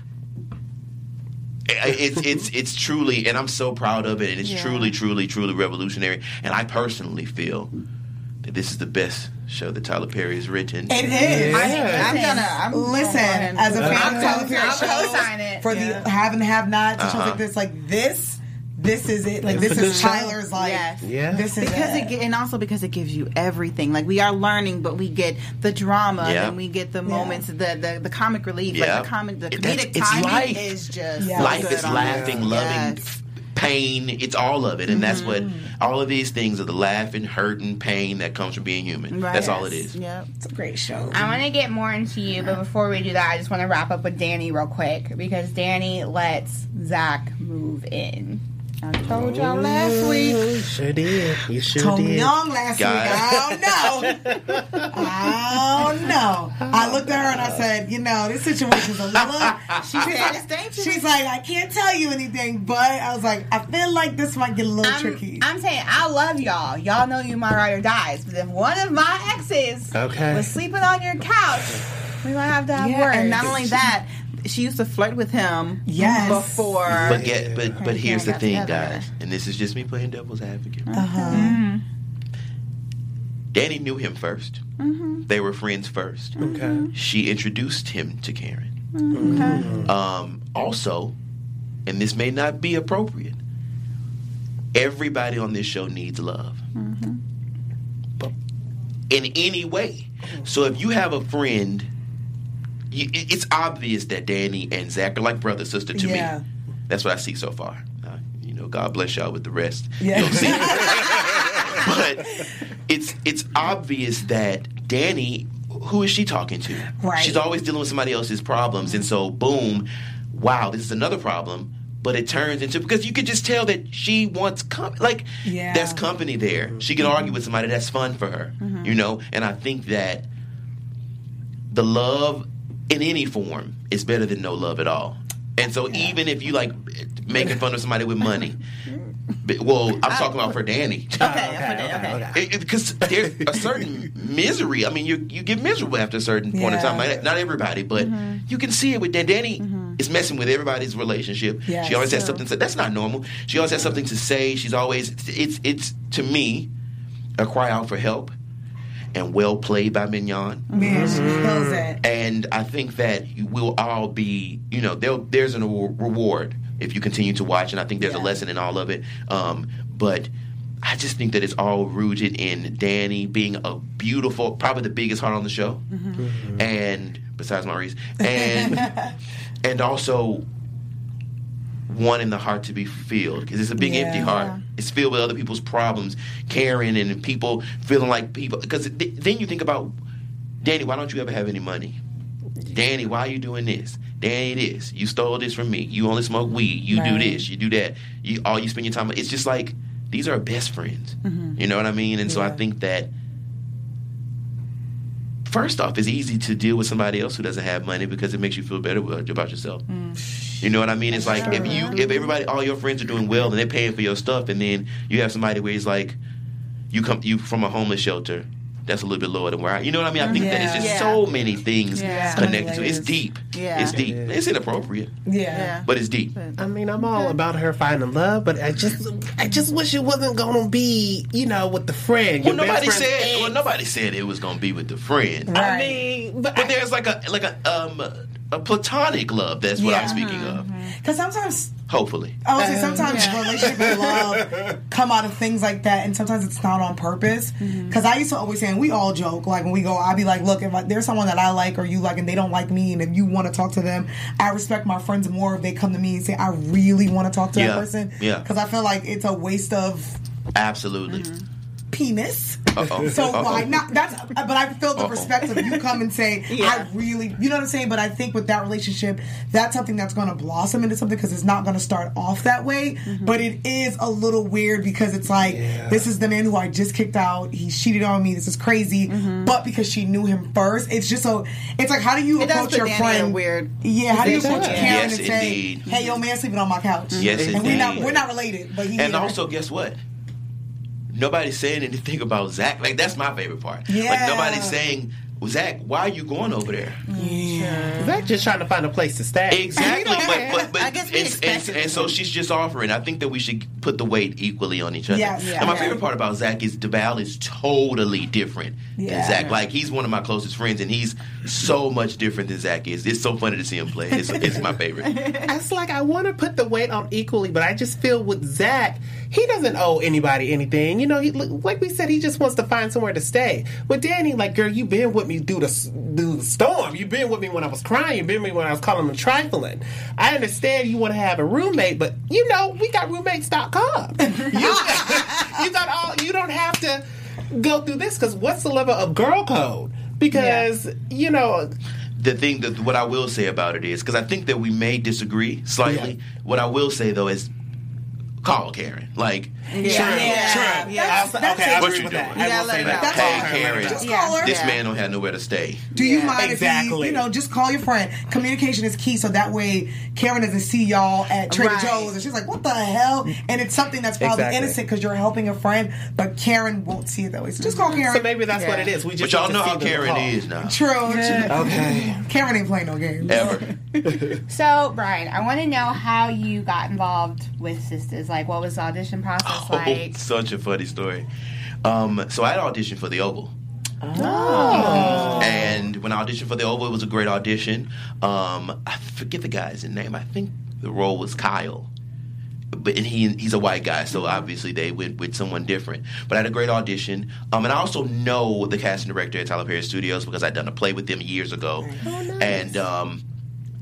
[SPEAKER 5] It's it's it's truly, and I'm so proud of it, and it's
[SPEAKER 4] Yeah.
[SPEAKER 5] truly, truly, truly revolutionary. And I personally feel that this is the best show that Tyler Perry has written.
[SPEAKER 6] It is.
[SPEAKER 4] I'm gonna. I'm gonna
[SPEAKER 6] Listen,
[SPEAKER 4] go ahead and
[SPEAKER 6] as a
[SPEAKER 4] put it
[SPEAKER 6] fan of. Tyler Perry
[SPEAKER 1] I'll
[SPEAKER 6] shows,
[SPEAKER 1] co-sign it.
[SPEAKER 6] for
[SPEAKER 4] Yeah.
[SPEAKER 6] the have and have not and shows
[SPEAKER 5] Uh-huh.
[SPEAKER 6] like this, like this, this is it. Like
[SPEAKER 7] It's
[SPEAKER 6] this is
[SPEAKER 7] good show.
[SPEAKER 6] Tyler's like.
[SPEAKER 4] Yes.
[SPEAKER 7] Yeah.
[SPEAKER 6] This is
[SPEAKER 4] because it,
[SPEAKER 6] it.
[SPEAKER 4] and also because it gives you everything. Like we are learning, but we get the drama
[SPEAKER 5] Yeah.
[SPEAKER 4] and we get the moments, the, the the comic relief,
[SPEAKER 5] Yeah.
[SPEAKER 4] like the comic, the
[SPEAKER 5] It- that's-
[SPEAKER 4] comedic
[SPEAKER 5] it's
[SPEAKER 4] timing
[SPEAKER 5] life.
[SPEAKER 4] is just
[SPEAKER 6] Yeah.
[SPEAKER 5] Life
[SPEAKER 4] good
[SPEAKER 5] is
[SPEAKER 4] on
[SPEAKER 5] laughing,
[SPEAKER 4] it.
[SPEAKER 5] loving,
[SPEAKER 4] Yes.
[SPEAKER 5] pain. It's all of it, and that's what
[SPEAKER 6] Mm-hmm.
[SPEAKER 5] all of these things are the laughing, hurting, pain that comes from being human.
[SPEAKER 4] Right.
[SPEAKER 5] That's all it is.
[SPEAKER 4] Yep.
[SPEAKER 6] It's a great show.
[SPEAKER 1] I want to get more into you, but before we do that, I just want to wrap up with Danni real quick because Danni lets Zach move in. I told y'all last oh, week.
[SPEAKER 7] You sure did. You sure
[SPEAKER 6] Tony
[SPEAKER 7] did.
[SPEAKER 6] Young last
[SPEAKER 5] Guys.
[SPEAKER 6] week. I don't know. I don't know. I looked at her and I said, you know, this situation's a little. [laughs] She
[SPEAKER 4] said it's
[SPEAKER 6] she's like, I can't tell you anything, but I was like, I feel like this might get a little
[SPEAKER 1] I'm,
[SPEAKER 6] tricky.
[SPEAKER 1] I'm saying I love y'all. Y'all know you my ride or dies. But if one of my exes
[SPEAKER 7] Okay.
[SPEAKER 1] was sleeping on your couch, we might have to have
[SPEAKER 6] Yeah,
[SPEAKER 1] words.
[SPEAKER 4] And not only that, she used to flirt with him.
[SPEAKER 6] Yes.
[SPEAKER 4] Before.
[SPEAKER 5] But get but but here's the thing,
[SPEAKER 4] together.
[SPEAKER 5] guys, and this is just me playing devil's advocate.
[SPEAKER 6] uh-huh.
[SPEAKER 5] Danni knew him 1st
[SPEAKER 4] Mm-hmm.
[SPEAKER 5] They were friends 1st
[SPEAKER 7] Okay.
[SPEAKER 5] She introduced him to Karen.
[SPEAKER 4] Mm-hmm.
[SPEAKER 5] Um, also, and this may not be appropriate, everybody on this show needs love.
[SPEAKER 4] Mm-hmm.
[SPEAKER 5] In any way. So if you have a friend, you, it- it's obvious that Danni and Zach are like brother sister to
[SPEAKER 6] Yeah.
[SPEAKER 5] me. That's what I see so far. Uh, you know, God bless y'all with the rest.
[SPEAKER 6] Yeah. [laughs]
[SPEAKER 5] But it's it's obvious that Danni, who is she talking to?
[SPEAKER 6] Right.
[SPEAKER 5] She's always dealing with somebody else's problems, and so boom, wow, this is another problem. But it turns into because you could just tell that she wants com- like
[SPEAKER 6] Yeah.
[SPEAKER 5] there's company there. She can argue with somebody that's fun for her, you know. And I think that the love in any form is better than no love at all. And so even if you like making fun of somebody with money, Well, I'm talking about for Danni.
[SPEAKER 4] Okay, oh, okay, okay.
[SPEAKER 5] Because there's a certain misery. I mean, you you get miserable after a certain point in time. Like, not everybody, but you can see it with Dan. Danni is messing with everybody's relationship.
[SPEAKER 6] Yes.
[SPEAKER 5] she always has something to. That's not normal. She always has something to say. She's always. It's it's to me a cry out for help, and well played by Mignon.
[SPEAKER 6] Man, she kills it.
[SPEAKER 5] And I think that we'll all be, you know, there's an award- reward if you continue to watch, and I think there's a lesson in all of it. Um, but I just think that it's all rooted in Danni being a beautiful, probably the biggest heart on the show, and besides Maurice, and [laughs] and also wanting the heart to be filled because it's a big empty
[SPEAKER 6] Yeah.
[SPEAKER 5] heart. It's filled with other people's problems, caring, and people feeling like people. Because th- then you think about Danni. Why don't you ever have any money? Danni, why are you doing this? Danni, this. You stole this from me. You only smoke weed. You do this. You do that. You all you spend your time. It's just like these are best friends. Mm-hmm. You know what I mean? And so I think that first off, it's easy to deal with somebody else who doesn't have money because it makes you feel better about yourself. Mm. You know what I mean? It's like if you if everybody all your friends are doing well and they're paying for your stuff, and then you have somebody where it's like you come you from a homeless shelter. That's a little bit lower than where I. You know what I mean? I think that it's just
[SPEAKER 4] Yeah.
[SPEAKER 5] so many things
[SPEAKER 4] Yeah.
[SPEAKER 5] connected to it. It's deep.
[SPEAKER 4] Yeah.
[SPEAKER 5] It's deep. It's inappropriate,
[SPEAKER 6] Yeah.
[SPEAKER 4] Yeah.
[SPEAKER 5] but it's deep.
[SPEAKER 7] I mean, I'm all about her finding love, but I just, I just wish it wasn't gonna be, you know, with the friend.
[SPEAKER 5] Well, nobody said.
[SPEAKER 7] ex.
[SPEAKER 5] Well, nobody said it was gonna be with the friend.
[SPEAKER 7] I mean, but,
[SPEAKER 5] But
[SPEAKER 7] I-
[SPEAKER 5] there's like a like a um a platonic love. That's what
[SPEAKER 6] Yeah.
[SPEAKER 5] I'm speaking of.
[SPEAKER 6] Because sometimes
[SPEAKER 5] Hopefully.
[SPEAKER 6] I would say um, sometimes relationship and love [laughs] come out of things like that, and sometimes it's not on purpose. Mm-hmm. Because I used to always say, and we all joke, like when we go, I'll be like, look, if I, there's someone that I like or you like, and they don't like me, and if you want to talk to them, I respect my friends more if they come to me and say, I really want to talk to
[SPEAKER 5] Yeah.
[SPEAKER 6] that person.
[SPEAKER 5] Yeah.
[SPEAKER 6] Because I feel like it's a waste of
[SPEAKER 5] Absolutely. Mm-hmm.
[SPEAKER 6] Penis.
[SPEAKER 5] Uh-oh.
[SPEAKER 6] So
[SPEAKER 5] Uh-oh.
[SPEAKER 6] why not? That's but I feel the
[SPEAKER 5] Uh-oh.
[SPEAKER 6] perspective. You come and say, [laughs] I really, you know what I'm saying. But I think with that relationship, that's something that's going to blossom into something because it's not going to start off that way. Mm-hmm. But it is a little weird because it's like this is the man who I just kicked out. He cheated on me. This is crazy. Mm-hmm. But because she knew him first, it's just so. It's like how do you
[SPEAKER 4] It
[SPEAKER 6] approach your
[SPEAKER 4] Danni in a
[SPEAKER 6] friend?
[SPEAKER 4] weird
[SPEAKER 6] Yeah, how do you approach
[SPEAKER 7] does.
[SPEAKER 6] Karen
[SPEAKER 5] Yes,
[SPEAKER 6] and say, "Hey, yo, man, sleeping on my couch."
[SPEAKER 5] Yes,
[SPEAKER 6] and we're not we're not related, but he
[SPEAKER 5] And also, guess what? Nobody's saying anything about Zach. Like that's my favorite part.
[SPEAKER 6] Yeah.
[SPEAKER 5] Like nobody's saying, well, Zach, why are you going over there? Mm-hmm.
[SPEAKER 7] Zach just trying to find a place to stay.
[SPEAKER 5] Exactly, but, but, but
[SPEAKER 4] I guess we
[SPEAKER 5] and, and, and so she's just offering. I think that we should put the weight equally on each other.
[SPEAKER 6] Yes.
[SPEAKER 5] and my
[SPEAKER 6] Yeah.
[SPEAKER 5] favorite part about Zach is Devale is totally different than Zach. Like he's one of my closest friends, and he's so much different than Zach is. It's so funny to see him play. It's, it's my favorite. [laughs]
[SPEAKER 7] It's like I want to put the weight on equally, but I just feel with Zach, he doesn't owe anybody anything. You know, he, like we said, he just wants to find somewhere to stay. With Danni, like, girl, you've been with me through the through the storm. You've been with me when I was crying. You've been with me when I was calling him trifling. I understand you want to have a roommate, but you know, we got roommates.com. [laughs] You, [laughs] you got all. You don't have to go through this because what's the level of girl code? Because you know,
[SPEAKER 5] the thing that what I will say about it is because I think that we may disagree slightly. What I will say though is call Karen. Like,
[SPEAKER 7] True,
[SPEAKER 6] Yeah.
[SPEAKER 7] true.
[SPEAKER 6] That's-
[SPEAKER 7] I-
[SPEAKER 6] that's
[SPEAKER 7] okay,
[SPEAKER 6] it.
[SPEAKER 5] What you doing?
[SPEAKER 7] that.
[SPEAKER 4] You
[SPEAKER 7] I will say that.
[SPEAKER 5] hey. Karen,
[SPEAKER 6] Just call her.
[SPEAKER 5] this
[SPEAKER 4] Yeah.
[SPEAKER 5] man don't have nowhere to stay.
[SPEAKER 6] Do you
[SPEAKER 4] Yeah.
[SPEAKER 6] mind if
[SPEAKER 7] Exactly.
[SPEAKER 6] you, you know, just call your friend? Communication is key, so that way Karen doesn't see y'all at Trader
[SPEAKER 4] Right.
[SPEAKER 6] Joe's and she's like, "What the hell?" And it's something that's probably
[SPEAKER 7] Exactly.
[SPEAKER 6] innocent because you're helping a friend, but Karen won't see it that way. So just call Karen.
[SPEAKER 7] So maybe that's what it is. We
[SPEAKER 5] But
[SPEAKER 7] just
[SPEAKER 5] y'all know how Karen
[SPEAKER 7] call.
[SPEAKER 5] is now.
[SPEAKER 6] True. true.
[SPEAKER 7] Okay.
[SPEAKER 6] Karen ain't playing no games.
[SPEAKER 5] Ever. [laughs]
[SPEAKER 1] So, Brian, I want to know how you got involved with Sistas. Like, what was the audition process [laughs]
[SPEAKER 5] Oh,
[SPEAKER 1] like?
[SPEAKER 5] such a funny story. Um, so I had auditioned for the Oval.
[SPEAKER 7] Oh.
[SPEAKER 5] And when I auditioned for the Oval, it was a great audition. Um, I forget the guy's name. I think the role was Kyle. But and he he's a white guy, so obviously they went with someone different. But I had a great audition, um, and I also know the casting director at Tyler Perry Studios because I'd done a play with them years ago, and um,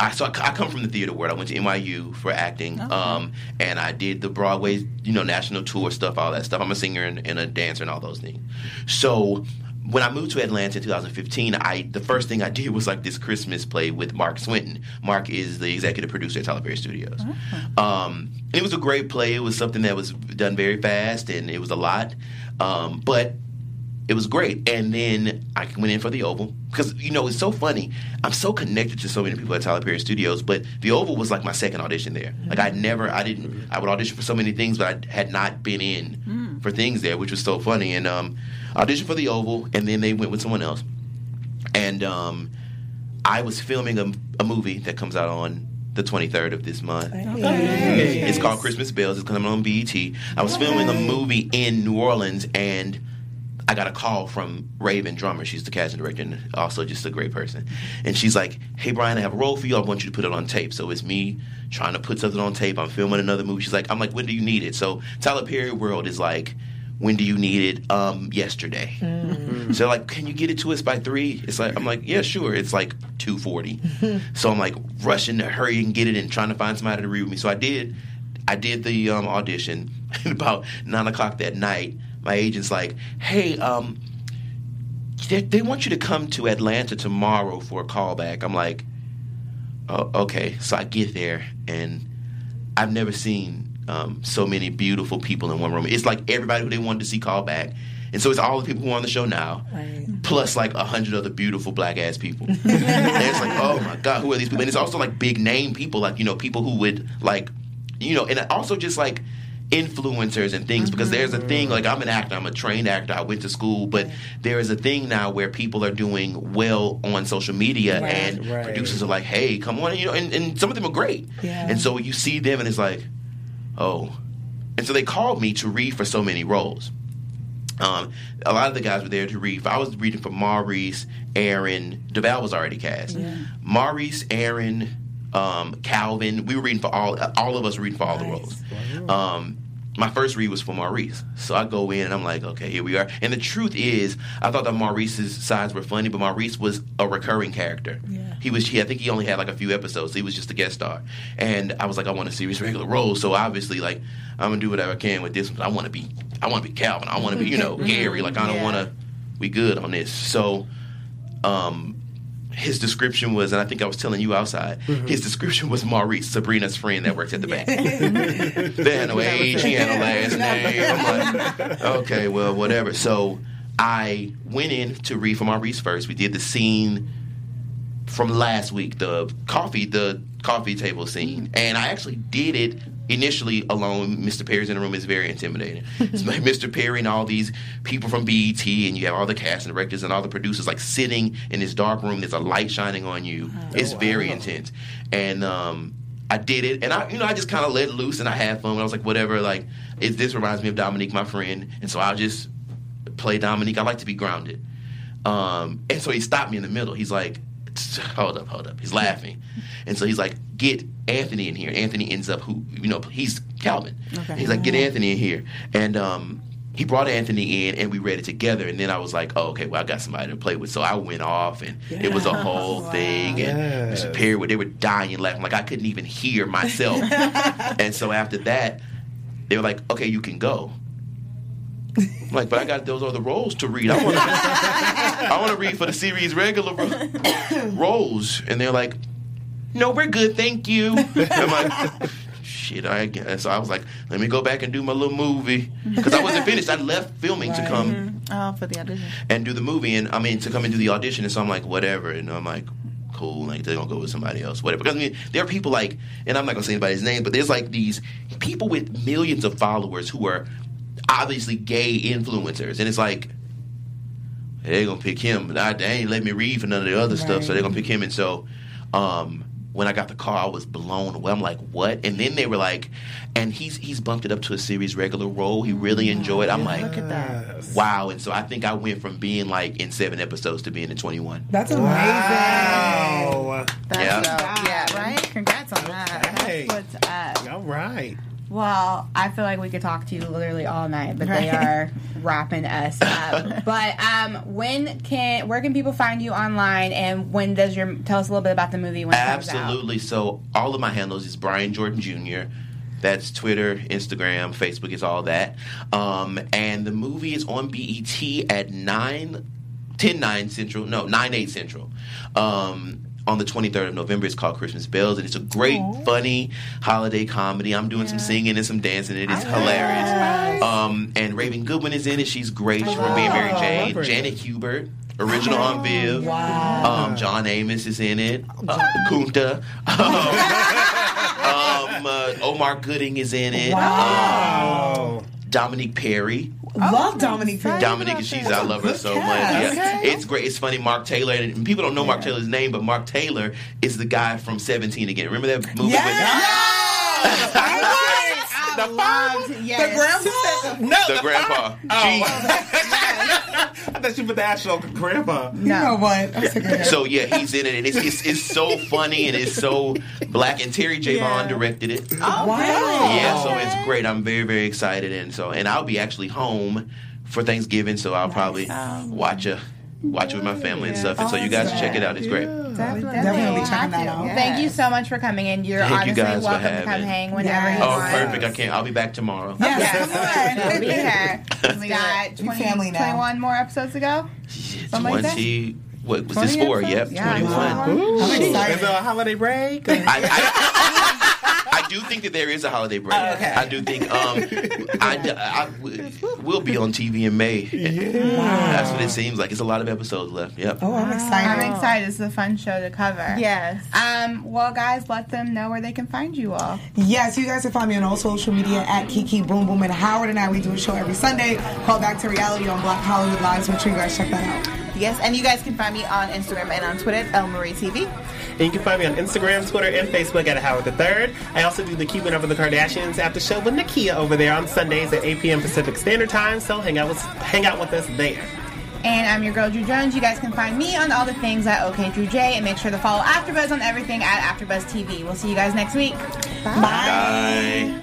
[SPEAKER 5] I so I, I come from the theater world. I went to NYU for acting, um, and I did the Broadway, you know, national tour stuff, all that stuff. I'm a singer and, and a dancer and all those things. So when I moved to Atlanta in 2015, I the first thing I [laughs] did was like this Christmas play with Mark Swinton. Mark is the executive producer at Tyler Perry Studios. Um, it was a great play. It was something that was done very fast, and it was a lot. Um, but it was great. And then I went in for the Oval because you know it's so funny. I'm so connected to so many people at Tyler Perry Studios, but the Oval was like my second audition there. Like I never, I didn't, I would audition for so many things, but I had not been in for things there, which was so funny. And um, auditioned for the Oval, and then they went with someone else. And um, I was filming a, a movie that comes out on the 23rd of this month. It's called Christmas Bells. It's coming on BET. I was filming a movie in New Orleans, and I got a call from Raven Drummer. She's the casting director and also just a great person. And she's like, "Hey Brian, I have a role for you. I want you to put it on tape." So it's me trying to put something on tape. I'm filming another movie. She's like, "I'm like, when do you need it?" So Tyler Perry World is like. When do you need it? Um, yesterday. So like, can you get it to us by three? It's like I'm like, yeah, sure. It's like two forty. so I'm like rushing to hurry and get it and trying to find somebody to read with me. So I did. I did the um, audition. [laughs] About nine o'clock that night, my agent's like, "Hey, um, they, they want you to come to Atlanta tomorrow for a callback." I'm like, oh, "Okay." So I get there, and I've never seen um, so many beautiful people in one room. It's like everybody who they wanted to see call back. And so it's all the people who are on the show now, plus like a hundred other beautiful black ass people. [laughs] and it's like, oh my god, who are these people? And it's also like big name people, like you know, people who would like, you know, and also just like influencers and things because there's a thing like I'm an actor, I'm a trained actor, I went to school, but there is a thing now where people are doing well on social media and
[SPEAKER 7] Right.
[SPEAKER 5] producers are like, hey, come on, you know, and, and some of them are great.
[SPEAKER 6] Yeah.
[SPEAKER 5] And so you see them and it's like, oh. And so they called me to read for so many roles. Um, a lot of the guys were there to read. I was reading for Maurice, Aaron. Devale was already cast. Maurice, Aaron, um, Calvin. We were reading for all. All of us were reading for all the roles. Um, my first read was for Maurice, so I go in and I'm like, okay, here we are. And the truth is, I thought that Maurice's sides were funny, but Maurice was a recurring character. Yeah. He was. He, I think he only had like a few episodes. He was just a guest star, and I was like, I want a serious regular role. So obviously, like, I'm gonna do whatever I can with this. one. I want to be. I want to be Calvin. I want to be, you know, [laughs] Gary. Like, I don't
[SPEAKER 4] Yeah.
[SPEAKER 5] want to. We good on this. So, um, his description was, and I think I was telling you outside. Mm-hmm. His description was Maurice, Sabrina's friend that works at the bank. [laughs] they had no age, he had no last name. I'm like, okay, well, whatever. So I went in to read for Maurice first. We did the scene from last week, the coffee, the coffee table scene, and I actually did it initially alone. Mr. Perry's in the room is very intimidating. It's like Mr. Perry and all these people from BET, and you have all the cast and directors and all the producers like sitting in this dark room. There's a light shining on you. It's very intense, and um, I did it, and I, you know, I just kind of let loose and I had fun. And I was like, whatever, like, it, this reminds me of Dominique, my friend, and so I'll just play Dominique. I like to be grounded. Um, and so he stopped me in the middle. He's like, [laughs] hold up, hold up. He's laughing. And so he's like, get Anthony in here. Anthony ends up who, you know, he's Calvin. He's like, get Anthony in here. And um, he brought Anthony in and we read it together. And then I was like, oh, okay, well, I got somebody to play with. So I went off and it was a whole thing. And Mr. Perry, they were dying laughing. Like I couldn't even hear myself. [laughs] and so after that, they were like, okay, you can go. I'm like, but I got those other roles to read. I want to, I want to read for the series regular ro- roles, and they're like, no, we're good, thank you. I'm like, shit, I guess. So I was like, let me go back and do my little movie because I wasn't finished. I left filming to come mm-hmm.
[SPEAKER 4] Oh, for the audition.
[SPEAKER 5] and do the movie, and I mean to come and do the audition. And so I'm like, whatever, and I'm like. Cool, like they're gonna go with somebody else, whatever. Because I mean, there are people like, and I'm not gonna say anybody's name, but there's like these people with millions of followers who are obviously gay influencers, and it's like they're gonna pick him. But I, they ain't let me read for none of the other stuff, so they're gonna pick him. And so, um, when I got the call, I was blown away. I'm like, what? And then they were like, and he's he's bumped it up to a series regular role. He really enjoyed. it. I'm like,
[SPEAKER 4] Look at that.
[SPEAKER 5] wow. And so I think I went from being like in seven episodes to being in 21.
[SPEAKER 6] That's amazing.
[SPEAKER 7] Wow.
[SPEAKER 4] That's
[SPEAKER 5] Yeah.
[SPEAKER 4] dope. Yeah, right? Congrats on that.
[SPEAKER 7] Hey.
[SPEAKER 1] What's up?
[SPEAKER 7] All right.
[SPEAKER 1] Well, I feel like we could talk to you literally all night, but they are wrapping us up. [laughs] but um, when can where can people find you online, and when does your tell us a little bit about the movie when it comes out?
[SPEAKER 5] Absolutely. So all of my handles is Brian Jordan Jr. That's Twitter, Instagram, Facebook is all that. Um, and the movie is on BET at 9, 10, 9 Central. No, 9, 8 Central. Um, on the 23rd of November. It's called Christmas Bells, and it's a great, funny holiday comedy. I'm doing some singing and some dancing. It is hilarious. Um, and Raven Goodwin is in it. She's great. She's from being Mary Jane. Janet Hubert. Original on Viv. Um, John Amos is in it. Uh, Kunta. [laughs] Um, uh, Omar Gooding is in it. Um,
[SPEAKER 7] Oh.
[SPEAKER 5] Dominique Perry.
[SPEAKER 6] Love oh, Dominique. Perry.
[SPEAKER 5] Dominic, she's I love her so much.
[SPEAKER 6] cast.
[SPEAKER 5] Yeah. It's great. It's funny. Mark Taylor, and people don't know Mark Taylor's name, but Mark Taylor is the guy from Seventeen again. Remember that movie?
[SPEAKER 1] I loved, yes.
[SPEAKER 6] The grandpa.
[SPEAKER 7] No,
[SPEAKER 5] With the grandpa. Oh! [laughs]
[SPEAKER 7] I thought you put the actual grandpa.
[SPEAKER 6] You know what? I'm sick of
[SPEAKER 5] Gee.
[SPEAKER 6] it.
[SPEAKER 5] So yeah, he's in it, and it's, it's it's so funny and it's so black. And Terri J. Vaughn directed it.
[SPEAKER 6] Oh, wow.
[SPEAKER 5] Yeah, so it's great. I'm very very excited, and so and I'll be actually home for Thanksgiving, so I'll probably um, watch a watch it with my family and stuff. And so you guys check it out. It's great.
[SPEAKER 1] Definitely.
[SPEAKER 6] Definitely be checking that out.
[SPEAKER 1] Thank you so much for coming in. You're
[SPEAKER 5] Thank you
[SPEAKER 1] honestly
[SPEAKER 5] guys
[SPEAKER 1] welcome to come hang whenever
[SPEAKER 6] Yes.
[SPEAKER 1] you
[SPEAKER 5] Oh,
[SPEAKER 1] want.
[SPEAKER 5] perfect. I can't. I'll be back tomorrow.
[SPEAKER 1] Yes, [laughs] we'll be here. We got 20,
[SPEAKER 6] family now.
[SPEAKER 1] 21 more episodes to go. Something like that?
[SPEAKER 5] Twenty. What was this
[SPEAKER 1] 20
[SPEAKER 5] for? Yep.
[SPEAKER 1] Yeah,
[SPEAKER 5] twenty-one.
[SPEAKER 7] Ooh,
[SPEAKER 6] I'm
[SPEAKER 7] Is
[SPEAKER 6] excited.
[SPEAKER 7] there a holiday break?
[SPEAKER 5] I, I, I do think that there is a holiday break.
[SPEAKER 6] Oh, okay.
[SPEAKER 5] I do think um, I, I, we'll be on TV in May. That's what it seems like. It's a lot of episodes left. Yep.
[SPEAKER 6] Oh, I'm excited.
[SPEAKER 1] I'm excited. It's a fun show to cover.
[SPEAKER 4] Yes.
[SPEAKER 1] Um, well, guys, let them know where they can find you all.
[SPEAKER 6] Yes, you guys can find me on all social media at Kiki Boom Boom and Howard and I. We do a show every Sunday called Back to Reality on Black Hollywood Lives. Make sure you guys check that out.
[SPEAKER 4] Yes, and you guys can find me on Instagram and on Twitter at El Marie TV.
[SPEAKER 7] And you can find me on Instagram, Twitter, and Facebook at Howard the Third. I also do the Keeping Up with the Kardashians after show with Nakia over there on Sundays at 8 p.m. Pacific Standard Time. So hang out with hang out with us there.
[SPEAKER 1] And I'm your girl, Drew Jones. You guys can find me on all the things at OK Drew J, and make sure to follow AfterBuzz on everything at AfterBuzz TV. We'll see you guys next week.
[SPEAKER 5] Bye.